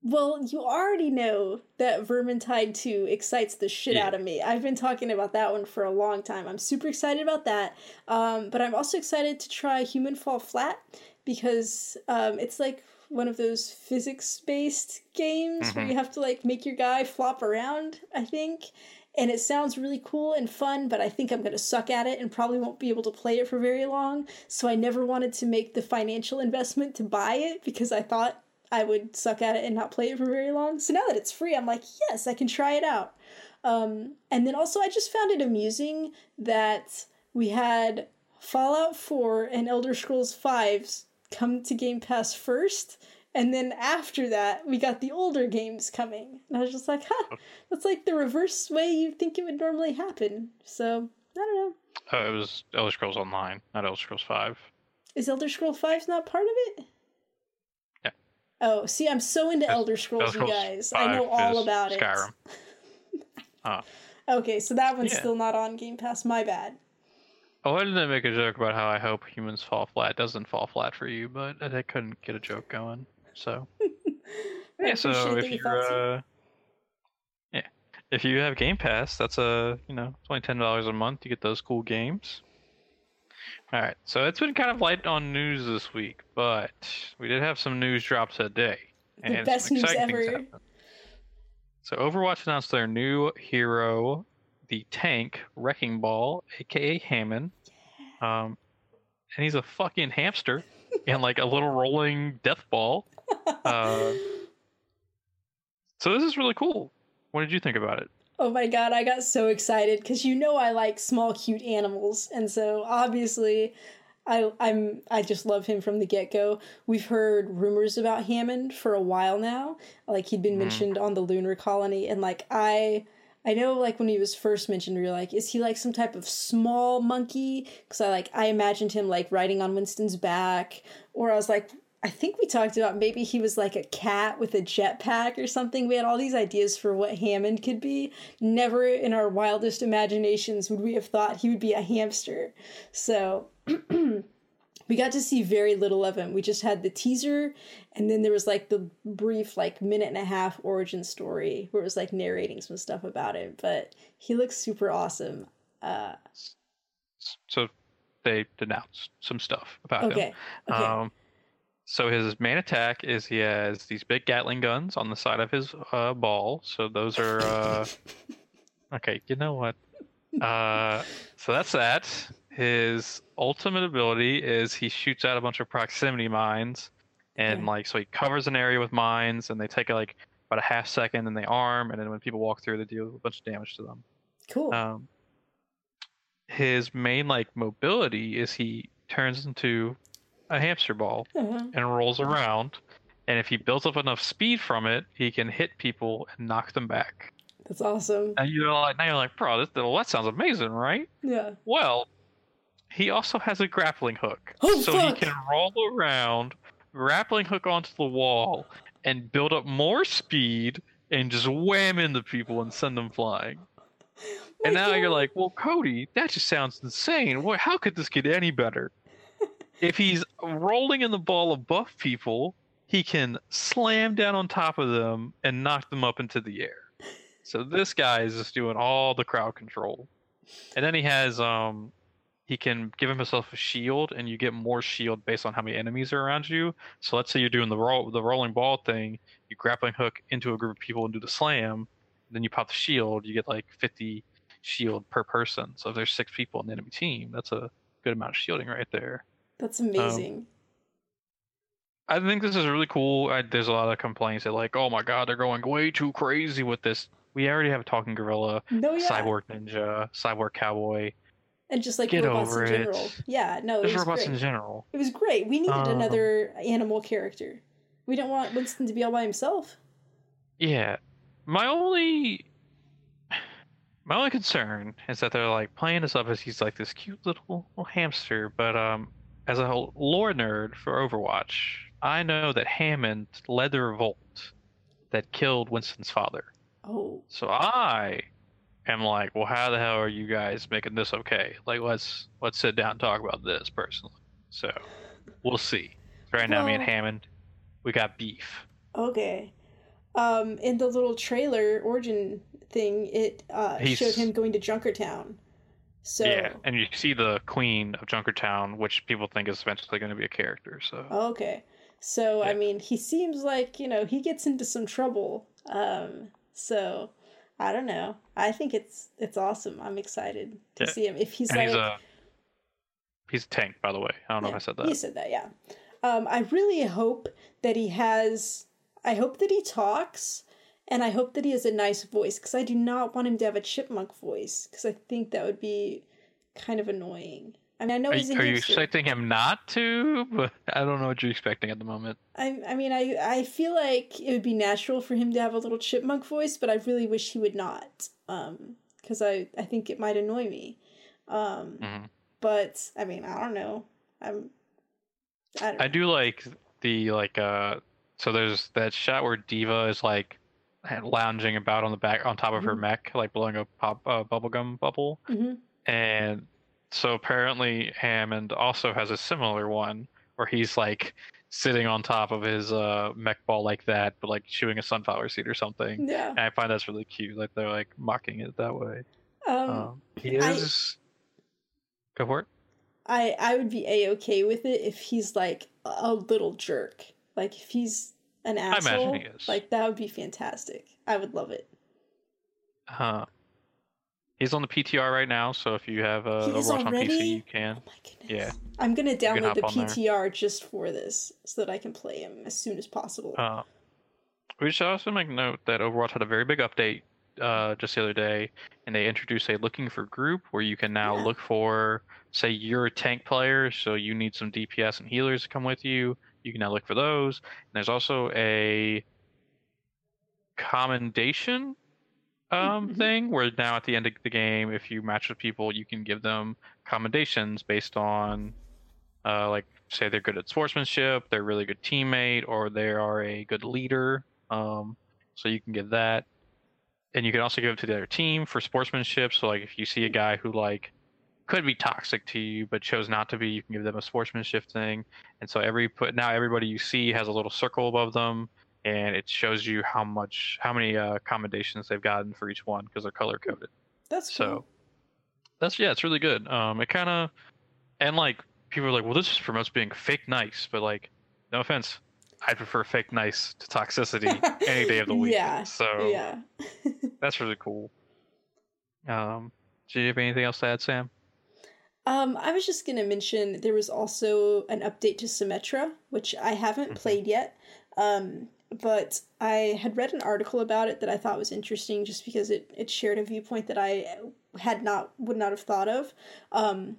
Well, you already know that Vermintide 2 excites the shit Yeah. out of me. I've been talking about that one for a long time. I'm super excited about that. Um, but I'm also excited to try Human Fall Flat because um, it's like one of those physics based games where Mhm. you have to like make your guy flop around, I think. And it sounds really cool and fun, but I think I'm going to suck at it and probably won't be able to play it for very long. So I never wanted to make the financial investment to buy it because I thought I would suck at it and not play it for very long. So now that it's free, I'm like, yes, I can try it out. Um, and then also, I just found it amusing that we had Fallout 4 and Elder Scrolls 5 come to Game Pass first. And then after that, we got the older games coming. And I was just like, huh, that's like the reverse way you think it would normally happen. So, I don't know. Uh, it was Elder Scrolls Online, not Elder Scrolls 5. Is Elder Scrolls 5 not part of it? Yeah. Oh, see, I'm so into Elder Scrolls, Elder you guys. I know all about Skyrim. it. Okay, so that one's Yeah. still not on Game Pass. My bad. Oh, I didn't make a joke about how I hope humans fall flat. doesn't fall flat for you, but I couldn't get a joke going. So yeah, so if you you're uh, yeah, if you have Game Pass, that's a you know it's only ten dollars a month. You get those cool games. All right, so it's been kind of light on news this week, but we did have some news drop today. The and some best news ever. So Overwatch announced their new hero, the tank Wrecking Ball, aka Hammond. Um, and he's a fucking hamster and like a little rolling death ball. Uh, so this is really cool. What did you think about it? Oh my god, I got so excited because you know I like small, cute animals, and so obviously, I I'm I just love him from the get go. We've heard rumors about Hammond for a while now, like he'd been Mhm. mentioned on the lunar colony, and like I. I know, like when he was first mentioned, we were like, "Is he like some type of small monkey?" Because I like I imagined him like riding on Winston's back, or I was like, I think we talked about maybe he was like a cat with a jetpack or something. We had all these ideas for what Hammond could be. Never in our wildest imaginations would we have thought he would be a hamster. So we got to see very little of him. We just had the teaser, and then there was like the brief, like minute and a half origin story where it was like narrating some stuff about him. But he looks super awesome. Uh, So they announced some stuff about him. okay. Okay. Um, so his main attack is he has these big Gatling guns on the side of his uh, ball. So those are uh, okay. You know what? Uh, so that's that. His ultimate ability is he shoots out a bunch of proximity mines, and Okay. like so he covers an area with mines, and they take like about a half second, and they arm, and then when people walk through, they deal a bunch of damage to them. cool. Um, his main like mobility is he turns into a hamster ball uh-huh. and rolls around. And if he builds up enough speed from it, he can hit people and knock them back. That's awesome. And you're like, now you're like, bro, this, well, that sounds amazing, right? Yeah. Well, he also has a grappling hook. Oh, so fuck. he can roll around, grappling hook onto the wall, and build up more speed and just wham into people and send them flying. And My now you're like, well, Cody, that just sounds insane. What, how could this get any better? if he's rolling in the ball above people, he can slam down on top of them and knock them up into the air. So this guy is just doing all the crowd control. And then he has um he can give himself a shield and you get more shield based on how many enemies are around you. So let's say you're doing the roll the rolling ball thing, you grappling hook into a group of people and do the slam, then you pop the shield, you get like 50 shield per person. So if there's six people in the enemy team, that's a good amount of shielding right there. That's um, amazing. I think this is really cool. I, there's a lot of complaints that like, oh my god, they're going way too crazy with this. We already have a talking gorilla, no, yeah. cyborg ninja, cyborg cowboy. And just like Get robots in it. general. Yeah, no, it robots great. in general. It was great. We needed Um, another animal character. We don't want Winston to be all by himself. Yeah. My only my only concern is that they're like playing this up as he's like this cute little, little hamster, but um as a lore nerd for Overwatch, I know that Hammond led the revolt that killed Winston's father. Oh, So I am like, well, how the hell are you guys making this okay? Like, let's let's sit down and talk about this personally. So we'll see. Right now, me and Hammond, we got beef. okay. Um, in the little trailer origin thing, it uh, He's- showed him going to Junkertown. So, Yeah, and you see the queen of Junkertown, which people think is eventually going to be a character. So okay. So, I mean, he seems like, you know, he gets into some trouble. Um, so, I don't know. I think it's it's awesome. I'm excited to Yeah. see him. If he's and like, he's a he's a tank, by the way. I don't know Yeah, if I said He that. said that, yeah. Um, I really hope that he has. I hope that he talks, and I hope that he has a nice voice because I do not want him to have a chipmunk voice because I think that would be kind of annoying. I mean, I know Are, he's you- are you expecting him not to? But I don't know what you're expecting at the moment. I, I mean, I, I feel like it would be natural for him to have a little chipmunk voice, but I really wish he would not. Um, because I, I think it might annoy me. Um, Mhm. but I mean, I don't know. I'm. I don't I do like the like uh so there's that shot where D.Va is like lounging about on the back on top of her Mhm. mech, like blowing a pop uh, bubblegum bubble. Mhm. And so apparently Hammond also has a similar one where he's like sitting on top of his uh mech ball like that, but like chewing a sunflower seed or something. Yeah. And I find that's really cute. Like they're like mocking it that way. Um, Um, he I- is. Go for it. I I would be a okay with it if he's like a little jerk. Like if he's an asshole. I imagine asshole, he is. like that would be fantastic. I would love it. Uh, he's on the PTR right now, so if you have uh, Overwatch on? PC, you can. Oh my goodness. Yeah. I'm gonna download the. PTR just for this so that I can play him as soon as possible. Uh, we should also make note that Overwatch had a very big update uh, just the other day, and they introduced a looking for group where you can now Yeah. look for, say, you're a tank player, so you need some DPS and healers to come with you. You can now look for those. And there's also a commendation um, Mhm. thing where now at the end of the game, if you match with people, you can give them commendations based on, uh, like, say they're good at sportsmanship, they're a really good teammate, or they are a good leader. Um, so you can give that, and you can also give it to the other team for sportsmanship. So like, if you see a guy who like could be toxic to you but chose not to be, you can give them a sportsmanship thing. And so every put now everybody you see has a little circle above them, and it shows you how much how many uh, commendations they've gotten for each one because they're color coded. That's cool. So that's yeah, it's really good. Um, it kind of and like people are like, well, this just promotes being fake nice, but like, no offense, I prefer fake nice to toxicity any day of the week. Yeah, So yeah. that's really cool. Um, do you have anything else to add, Sam? Um, I was just gonna mention there was also an update to Symmetra, which I haven't Mhm. played yet. Um, but I had read an article about it that I thought was interesting, just because it it shared a viewpoint that I had not would not have thought of. Um,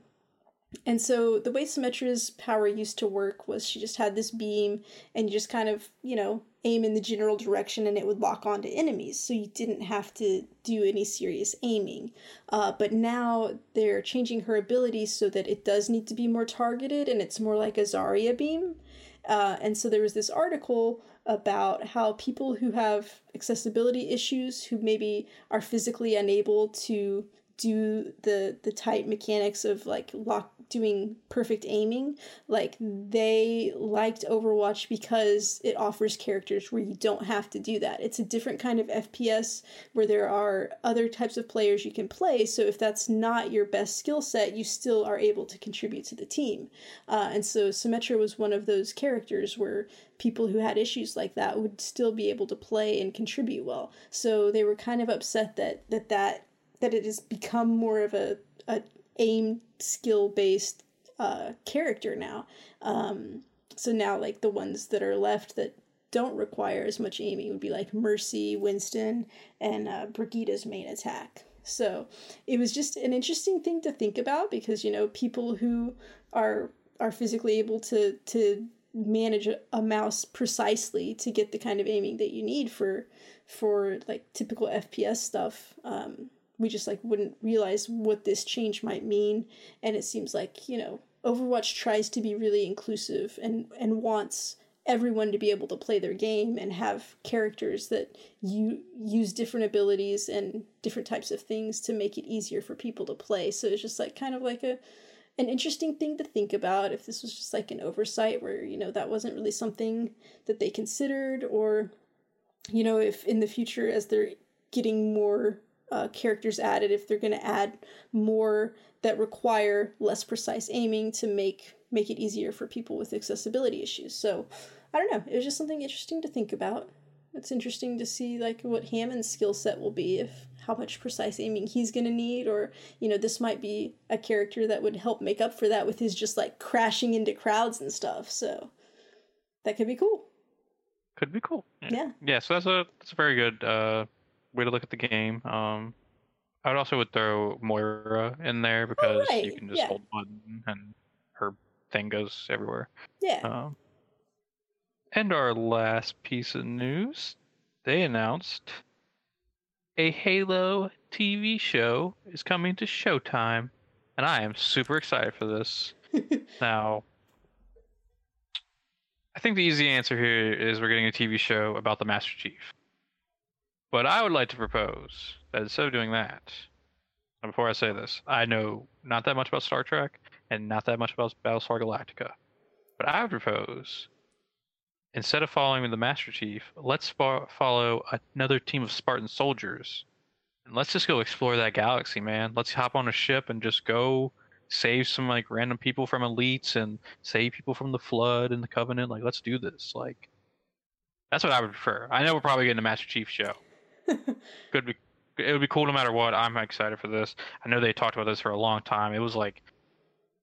and so the way Symmetra's power used to work was she just had this beam, and you just kind of you know aim in the general direction and it would lock onto enemies, so you didn't have to do any serious aiming. Uh, but now they're changing her ability so that it does need to be more targeted and it's more like a Zarya beam. Uh, and so there was this article about how people who have accessibility issues, who maybe are physically unable to do the the tight mechanics of like lock doing perfect aiming like they liked overwatch because it offers characters where you don't have to do that. It's a different kind of fps where there are other types of players you can play so if that's not your best skill set you still are able to contribute to the team. Uh, and so symmetra was one of those characters where people who had issues like that would still be able to play and contribute well. So they were kind of upset that that that that it has become more of a, a aim skill based uh, character now. Um, so now, like the ones that are left that don't require as much aiming would be like Mercy, Winston, and uh, Brigitte's main attack. So it was just an interesting thing to think about because you know people who are are physically able to to manage a mouse precisely to get the kind of aiming that you need for for like typical FPS stuff. Um, we just like wouldn't realize what this change might mean. And it seems like you know overwatch tries to be really inclusive and and wants everyone to be able to play their game and have characters that you use different abilities and different types of things to make it easier for people to play. So it's just like kind of like a an interesting thing to think about if this was just like an oversight where you know that wasn't really something that they considered or you know if in the future as they're getting more uh, characters added if they're going to add more that require less precise aiming to make make it easier for people with accessibility issues. So I don't know. It was just something interesting to think about. It's interesting to see like what Hammond's skill set will be if how much precise aiming he's gonna need, or you know, this might be a character that would help make up for that with his just like crashing into crowds and stuff. So that could be cool. Could be cool. Yeah. Yeah. yeah so that's a that's a very good uh, way to look at the game. Um, I would also would throw Moira in there because right. you can just Yeah. hold button and her thing goes everywhere. Yeah. Um, and our last piece of news, they announced a Halo TV show is coming to Showtime, and I am super excited for this. now, I think the easy answer here is we're getting a TV show about the Master Chief. But I would like to propose that instead of doing that, and before I say this, I know not that much about Star Trek and not that much about Battlestar Galactica. But I would propose instead of following the Master Chief, let's fo- follow another team of Spartan soldiers. And let's just go explore that galaxy, man. Let's hop on a ship and just go save some like random people from elites and save people from the flood and the covenant. Like let's do this. Like that's what I would prefer. I know we're probably getting a Master Chief show. Could be it would be cool no matter what. I'm excited for this. I know they talked about this for a long time. It was like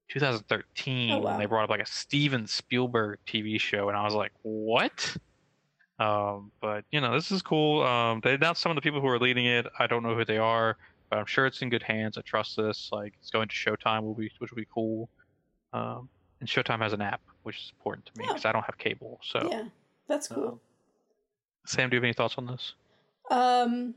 2013 Oh, wow. when they brought up like a Steven Spielberg TV show, and I was like, what? Um, but you know, this is cool. Um, they announced some of the people who are leading it. I don't know who they are, but I'm sure it's in good hands. I trust this. Like, it's going to Showtime, will be which will be cool. Um, and Showtime has an app, which is important to me Oh. because I don't have cable. So, yeah. That's cool. um, Sam, do you have any thoughts on this? Um,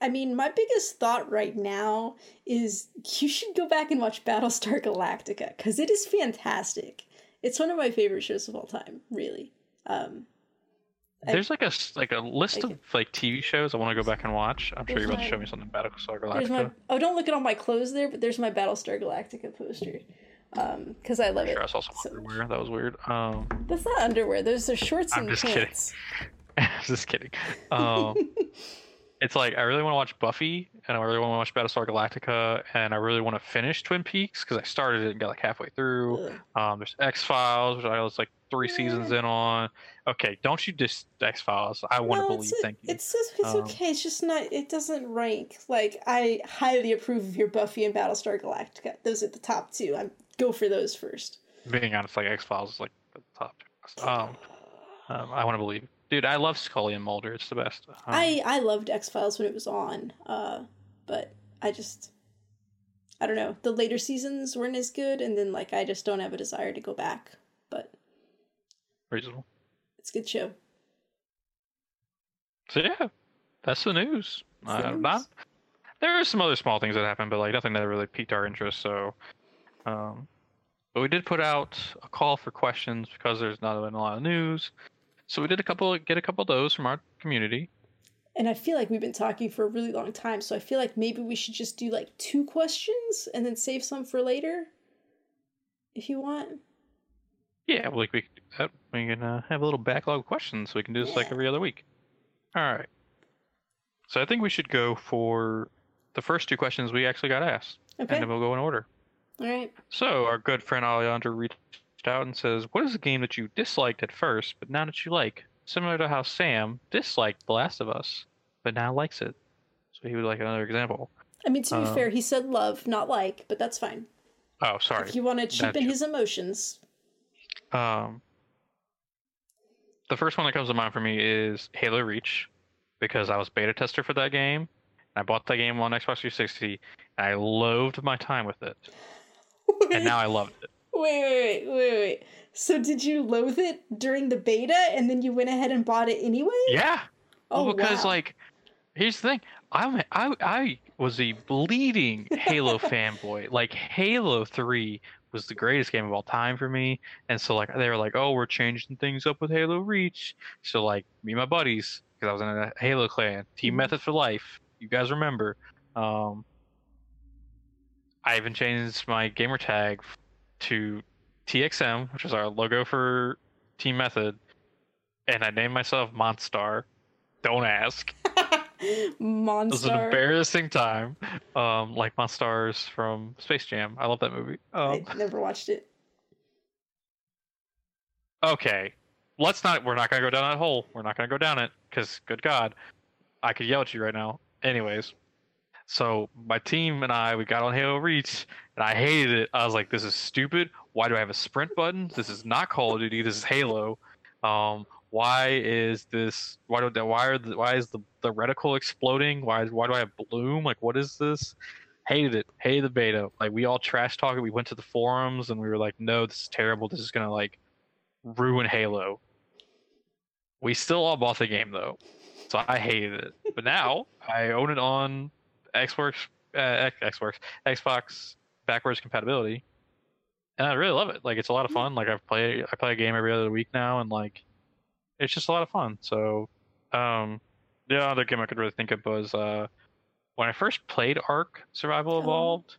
I mean, my biggest thought right now is you should go back and watch Battlestar Galactica because it is fantastic. It's one of my favorite shows of all time, really. Um, I- There's like a like a list I of like TV shows I want to go back and watch. I'm sure you're about to show me something Battlestar there's my Galactica. oh, don't look at all my clothes there, but there's my Battlestar Galactica poster. Um, because I love I'm sure I it. saw some so underwear. That was weird. Um, That's not underwear. Those are shorts I'm and just kidding. Pants. just kidding. Um, it's like I really want to watch Buffy, and I really want to watch Battlestar Galactica, and I really want to finish Twin Peaks because I started it and got like halfway through. Um, there's X Files, which I was like three seasons in on. Okay, don't you diss X Files? I want to believe. it's, Thank you. It's just, it's Um, okay. It's just not. It doesn't rank. Like I highly approve of your Buffy and Battlestar Galactica. Those are the top two. I go for those first. Being honest, like X Files is like the top. Um, um, I want to believe, dude. I love Scully and Mulder. It's the best. Um, I I loved X Files when it was on. Uh, but I just I don't know. The later seasons weren't as good, and then like I just don't have a desire to go back. But reasonable. it's a good show. So yeah, that's the news. That's the Uh, news. not there are some other small things that happened, but like nothing that really piqued our interest. So, um, but we did put out a call for questions because there's not been a lot of news. So we did a couple, get a couple of those from our community. And I feel like we've been talking for a really long time, so I feel like maybe we should just do like two questions and then save some for later. If you want. Yeah, well, like we. We can uh, have a little backlog of questions, so we can do this like every other week. All right. So I think we should go for the first two questions we actually got asked, Okay. and then we'll go in order. All right. So our good friend Alejandro reached out and says, "What is a game that you disliked at first, but now that you like? Similar to how Sam disliked The Last of Us, but now likes it." So he would like another example. I mean, to be Um, fair, he said love, not like, but that's fine. Oh, sorry. If you want to cheapen his emotions. Um, the first one that comes to mind for me is Halo Reach, because I was beta tester for that game. And I bought that game on Xbox 360, and I loathed my time with it, and now I loved it. Wait, wait, wait, wait. So did you loathe it during the beta and then you went ahead and bought it anyway? Yeah, Oh, well, because wow. like, here's the thing. I'm I I was a bleeding Halo fanboy. Like Halo Three was the greatest game of all time for me, and so like they were like, oh, we're changing things up with Halo Reach. So like me and my buddies, because I was in a Halo clan, Team Mhm. Method for life. You guys remember? Um, I even changed my gamer tag to TXM, which is our logo for Team Method, and I named myself Monstar. Don't ask. It was an embarrassing time. Um, like Monstars from Space Jam. I love that movie. Um, I never watched it. okay, let's not. We're not gonna go down that hole. We're not gonna go down it because, good God, I could yell at you right now. Anyways, so my team and I we got on Halo Reach, and I hated it. I was like, "This is stupid. Why do I have a sprint button? This is not Call of Duty. This is Halo. Um, why is this? Why do why are the, why is the the reticle exploding? Why why do I have bloom? Like, what is this?" Hated it. Hated the beta. Like we all trash talked. it. We went to the forums and we were like, "No, this is terrible. This is gonna like ruin Halo." We still all bought the game though, so I hated it. But now I own it on Xbox, uh, Xbox, Xbox backwards compatibility, and I really love it. Like it's a lot of fun. Like I play, I play a game every other week now, and like it's just a lot of fun. So, um, the other game I could really think of was uh, when I first played Ark Survival Oh. Evolved.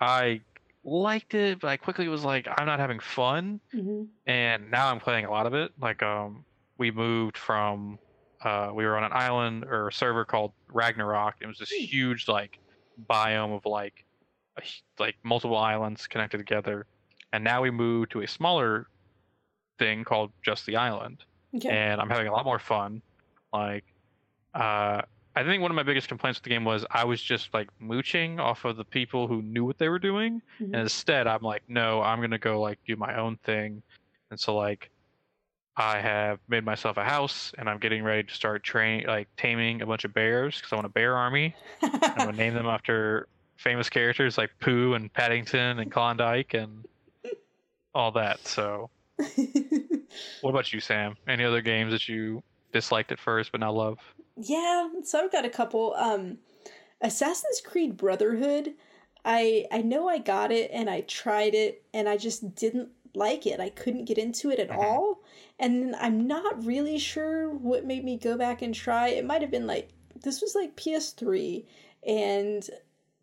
I liked it, but I quickly was like, I'm not having fun hmm and now I'm playing a lot of it. Like um, we moved from uh, we were on an island or a server called Ragnarok. It was this Hmm. huge like biome of like a, like multiple islands connected together, and now we move to a smaller thing called just the island, Okay. and I'm having a lot more fun. Like, uh, I think one of my biggest complaints with the game was I was just like mooching off of the people who knew what they were doing, Mhm. and instead I'm like, no, I'm gonna go like do my own thing, and so like I have made myself a house, and I'm getting ready to start train like taming a bunch of bears because I want a bear army. I'm gonna name them after famous characters like Pooh and Paddington and Klondike and all that. So, what about you, Sam? Any other games that you disliked at first but now love? Yeah, so I've got a couple. Um, Assassin's Creed Brotherhood. I I know I got it and I tried it and I just didn't like it. I couldn't get into it at Mhm. all. And I'm not really sure what made me go back and try. It might have been like this was like PS3 and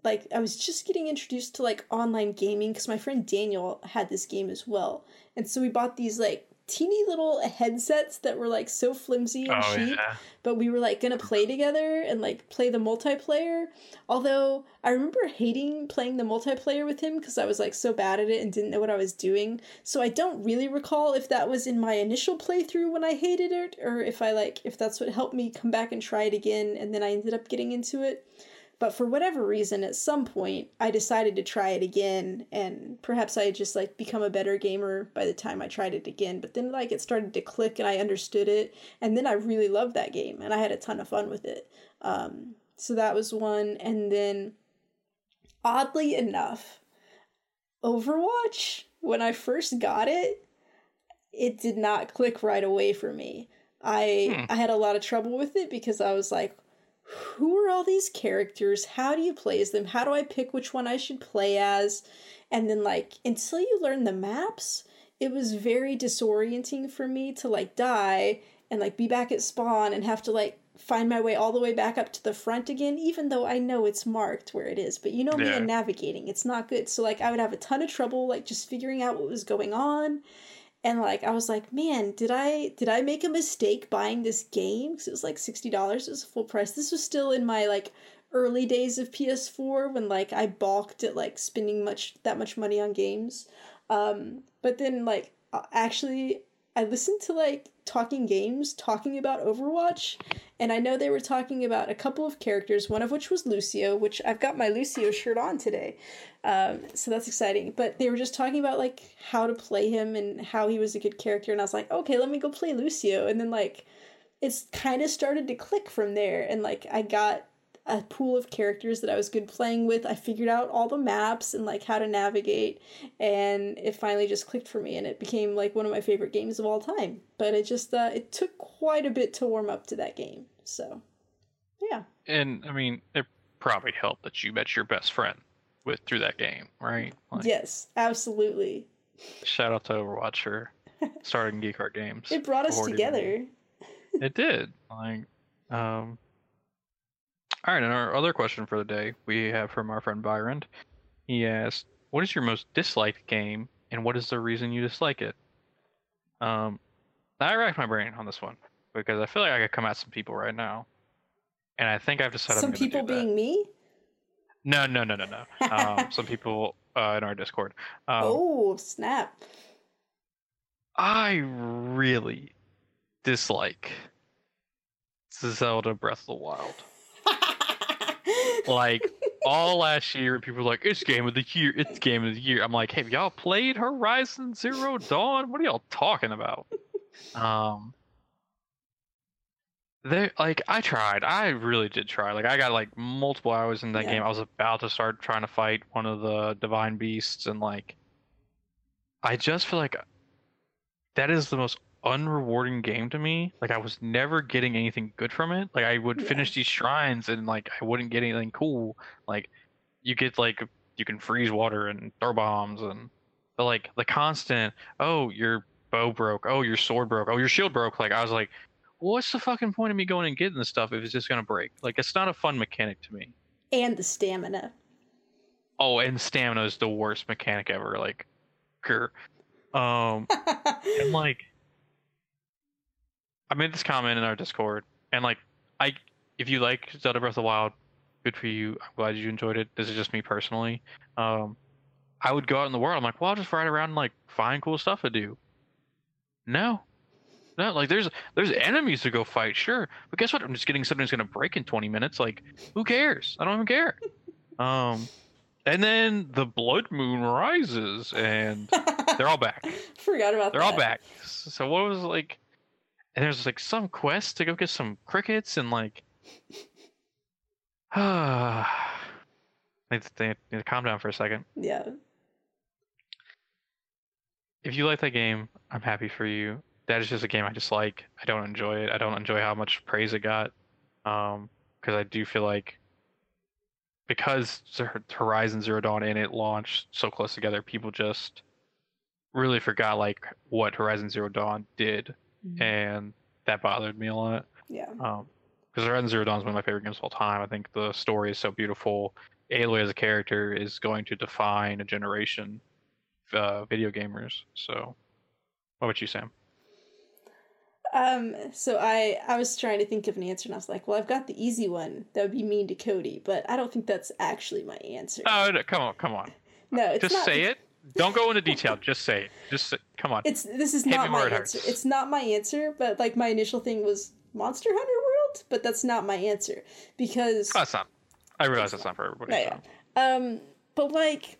like I was just getting introduced to like online gaming cuz my friend Daniel had this game as well. And so we bought these like teeny little headsets that were like so flimsy and oh, cheap yeah. but we were like gonna play together and like play the multiplayer. Although I remember hating playing the multiplayer with him because I was like so bad at it and didn't know what I was doing. So I don't really recall if that was in my initial playthrough when I hated it or if I like if that's what helped me come back and try it again and then I ended up getting into it. But for whatever reason, at some point, I decided to try it again, and perhaps I had just like become a better gamer by the time I tried it again. But then like it started to click, and I understood it, and then I really loved that game, and I had a ton of fun with it. Um, so that was one, and then oddly enough, Overwatch when I first got it, it did not click right away for me. I Hmm. I had a lot of trouble with it because I was like, who are all these characters? How do you play as them? How do I pick which one I should play as? And then like until you learn the maps, it was very disorienting for me to like die and like be back at spawn and have to like find my way all the way back up to the front again even though I know it's marked where it is. But you know me Yeah. and navigating, it's not good. So like I would have a ton of trouble like just figuring out what was going on and like i was like man did i did i make a mistake buying this game? Because it was like $60 it was full price. This was still in my like early days of ps4 when like i balked at like spending much that much money on games. Um but then like actually i listened to like talking games talking about overwatch and i know they were talking about a couple of characters one of which was lucio which i've got my lucio shirt on today um, so that's exciting. But they were just talking about like how to play him and how he was a good character, and I was like, okay, let me go play Lucio. And then like it's kind of started to click from there, and like I got a pool of characters that I was good playing with. I figured out all the maps and like how to navigate, and it finally just clicked for me, and it became like one of my favorite games of all time. But it just uh, it took quite a bit to warm up to that game. So yeah, And I mean, it probably helped that you met your best friend with through that game, right? Like, yes, absolutely. Shout out to Overwatch for starting Geek Art Games. It brought us before it even- together. It did. Like, um. All right, and our other question for the day we have from our friend Byron. He asked, "What is your most disliked game, and what is the reason you dislike it?" Um, I racked my brain on this one because I feel like I could come at some people right now, and I think I've decided Some people do that. being me. No, no, no, no, no. Um, some people uh, in our Discord. Um, oh snap! I really dislike Zelda Breath of the Wild. Like all last year, people were like, "It's game of the year! It's game of the year!" I'm like, "Have y'all played Horizon Zero Dawn? What are y'all talking about?" Um, they like I tried. I really did try. Like I got like multiple hours in that Yeah. game. I was about to start trying to fight one of the divine beasts, and like, I just feel like that is the most unrewarding game to me. Like I was never getting anything good from it. Like I would Yeah. finish these shrines and like I wouldn't get anything cool. Like you get like you can freeze water and throw bombs and but like the constant, oh your bow broke, oh your sword broke, oh your shield broke. Like I was like, what's the fucking point of me going and getting this stuff if it's just gonna break? Like it's not a fun mechanic to me. and the stamina. Oh, and stamina is the worst mechanic ever. Like, grr. um, and like I made this comment in our Discord, and like I, if you like Zelda Breath of the Wild, good for you. I'm glad you enjoyed it. This is just me personally. Um, I would go out in the world. I'm like, well, I'll just ride around and like find cool stuff to do. No, no, like there's there's enemies to go fight, sure, but guess what? I'm just getting something that's gonna break in 20 minutes. Like, who cares? I don't even care. Um, and then the blood moon rises, and they're all back. Forgot about that. They're that. all back. So what was like? And there's like some quest to go get some crickets and like. Ah, need to, need to calm down for a second. Yeah. If you like that game, I'm happy for you. That is just a game I just like. I don't enjoy it. I don't enjoy how much praise it got. Um, because I do feel like because Horizon Zero Dawn and it launched so close together, people just really forgot like what Horizon Zero Dawn did and that bothered me a lot. Yeah. Um, because Horizon Zero Dawn is one of my favorite games of all time. I think the story is so beautiful. Aloy as a character is going to define a generation of uh, video gamers. So, what about you, Sam? Um, so I I was trying to think of an answer and I was like, well, I've got the easy one. That would be mean to Cody, but I don't think that's actually my answer. Oh, no, come on, come on. no, it's Just not, say it. Don't go into detail. Just say it. Just come on. It's this is Hit not my answer. hurts. It's not my answer, but like my initial thing was Monster Hunter World, but that's not my answer because That's not. I realize that's not for everybody. No, yeah. Um, but like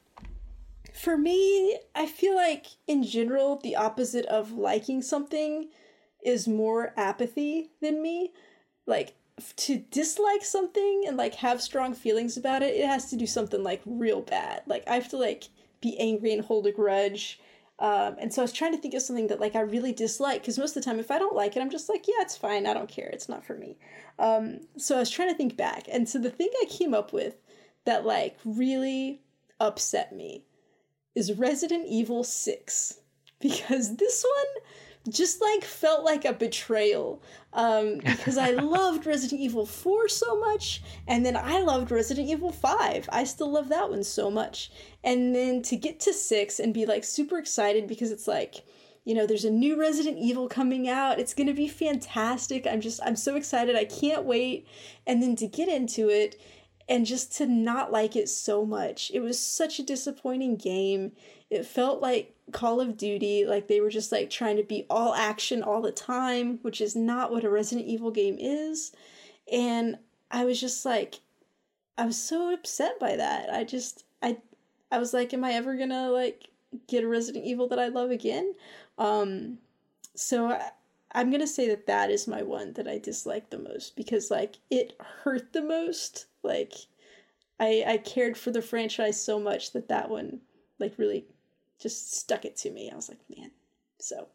for me, I feel like in general the opposite of liking something is more apathy than me. Like to dislike something and like have strong feelings about it, it has to do something like real bad. Like I have to like be angry and hold a grudge. Um, and so I was trying to think of something that like I really dislike because most of the time if I don't like it, I'm just like, yeah, it's fine. I don't care. It's not for me. Um, so I was trying to think back, and so the thing I came up with that like really upset me is Resident Evil Six because this one just like felt like a betrayal um, because I loved Resident Evil 4 so much, and then I loved Resident Evil 5. I still love that one so much. And then to get to 6 and be like super excited because it's like, you know, there's a new Resident Evil coming out. It's going to be fantastic. I'm just, I'm so excited. I can't wait. And then to get into it and just to not like it so much. It was such a disappointing game. It felt like Call of Duty, like they were just like trying to be all action all the time, which is not what a Resident Evil game is. And I was just like I was so upset by that. I just I I was like am I ever to like get a Resident Evil that I love again? Um so I, I'm to say that that is my one that I dislike the most because like it hurt the most. Like I I cared for the franchise so much that that one like really just stuck it to me. I was like, man. So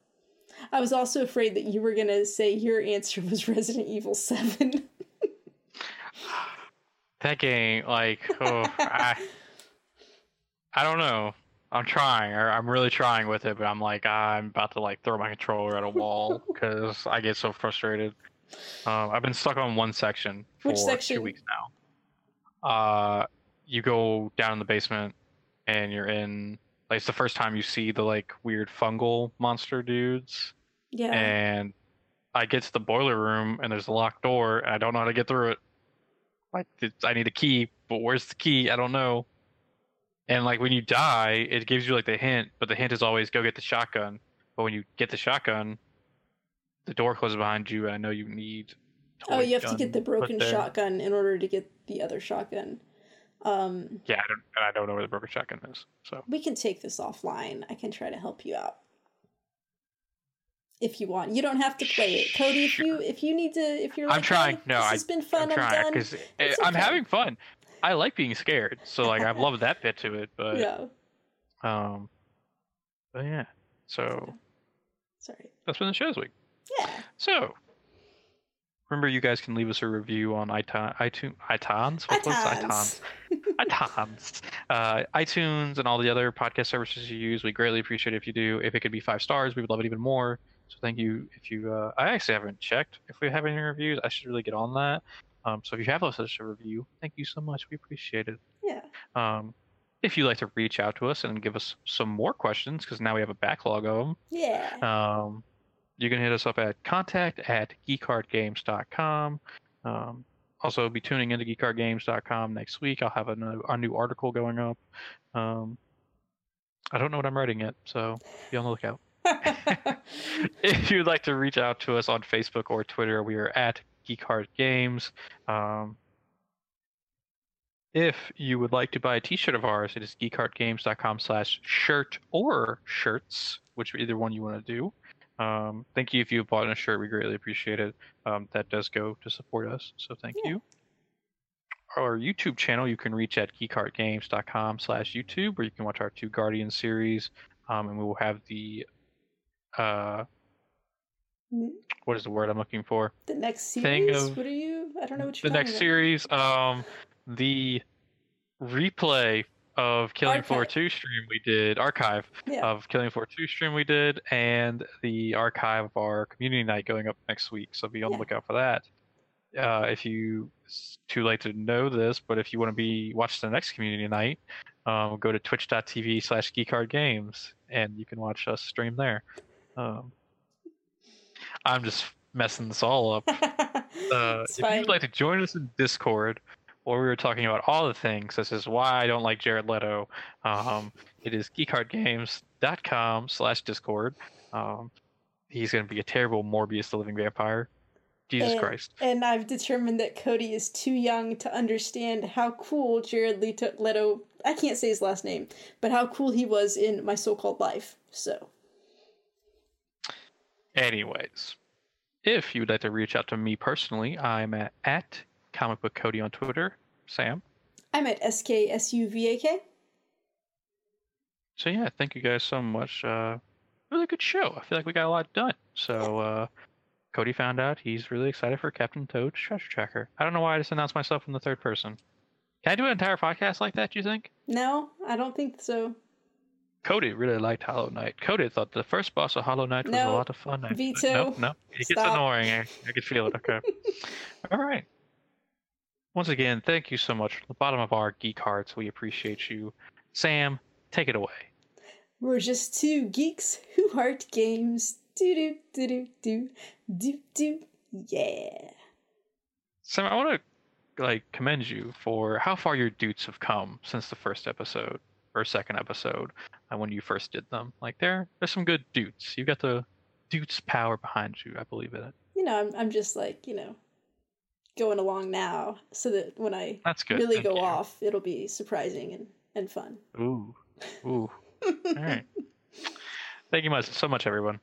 I was also afraid that you were going to say your answer was Resident Evil 7. that game, like, oh, I, I don't know. I'm trying. or I'm really trying with it, but I'm like, I'm about to like throw my controller at a wall because I get so frustrated. Um, I've been stuck on one section for Which section? two weeks now. Uh, you go down in the basement, and you're in like it's the first time you see the like weird fungal monster dudes. Yeah. And I get to the boiler room and there's a locked door and I don't know how to get through it. Like I need a key, but where's the key? I don't know. And like when you die, it gives you like the hint, but the hint is always go get the shotgun. But when you get the shotgun, the door closes behind you, and I know you need. Oh, you have to get the broken shotgun in order to get the other shotgun. Um, yeah, I don't, I don't know where the broken shotgun is. So we can take this offline. I can try to help you out if you want. You don't have to play it, Cody. If you if you need to, if you're like, I'm trying. Hey, no, I, has been fun. I'm I'm, trying done. because It's I'm okay. having fun. I like being scared, so like I've loved that bit to it. But yeah. um, but yeah. So Sorry. that's been the show this week. Yeah. So remember, you guys can leave us a review on iTunes. iTunes. iTunes. Was iTunes. iTunes, uh, iTunes, and all the other podcast services you use. We greatly appreciate it if you do. If it could be five stars, we would love it even more. So thank you. If you, uh, I actually haven't checked if we have any reviews. I should really get on that. Um, so if you have left us a review, thank you so much. We appreciate it. Yeah. Um, if you'd like to reach out to us and give us some more questions, because now we have a backlog of them, Yeah. um, you can hit us up at contact at geekheartgames.com. Um, also, be tuning into geekheartgames.com next week. I'll have a new, a new article going up. Um, I don't know what I'm writing yet, so be on the lookout. if you'd like to reach out to us on Facebook or Twitter, we are at geekheartgames. Um, if you would like to buy a t-shirt of ours, it is geekheartgames.com slash shirt or shirts, which either one you want to do. Um, thank you if you bought a shirt. We greatly appreciate it. Um, that does go to support us, so thank Yeah. you. Our YouTube channel you can reach at geekheartgames.com slash YouTube, where you can watch our two Guardian series, um, and we will have the uh, what is the word I'm looking for? the next series. of- what are you? I don't know what you're. The next talking series, um, the replay of Killing Floor 2 stream we did, archive Yeah. of Killing Floor 2 stream we did, and the archive of our community night going up next week. So be on the lookout for that. Uh, if you, it's too late to know this, but if you want to be watch the next community night, um, go to twitch.tv slash geekheartgames and you can watch us stream there. Um, I'm just messing this all up. Uh, if you'd like to join us in Discord, where we were talking about all the things, this is why I don't like Jared Leto. Um, it is geekheartgames.com slash Discord. Um, he's going to be a terrible Morbius the Living Vampire. Jesus And- Christ. And I've determined that Cody is too young to understand how cool Jared Leto, Leto I can't say his last name, but how cool he was in My So-Called Life. So, Anyways, if you would like to reach out to me personally, I'm at, at Comic Book Cody on Twitter. Sam. I'm at SKSUVAK. so yeah, thank you guys so much. Uh, really good show. I feel like we got a lot done. So uh, Cody found out he's really excited for Captain Toad's Treasure Tracker. I don't know why I just announced myself in the third person. Can I do an entire podcast like that? Do you think? No, I don't think so. Cody really liked Hollow Knight. Cody thought the first boss of Hollow Knight was a lot of fun. I- Veto. No, no, it gets annoying. I, I could feel it. Okay. All right. Once again, thank you so much from the bottom of our geek hearts. We appreciate you. Sam, take it away. We're just two geeks who heart games. Do do do do do do do. Yeah. Sam, I want to like commend you for how far your dudes have come since the first episode or second episode uh, when you first did them. Like there, there's some good dudes. You got the dudes power behind you. I believe in it. You know, I'm I'm just like you know, going along now, so that when I That's good. really Thank go you. off, it'll be surprising and and fun. Ooh, ooh. All right. Thank you much so much, everyone.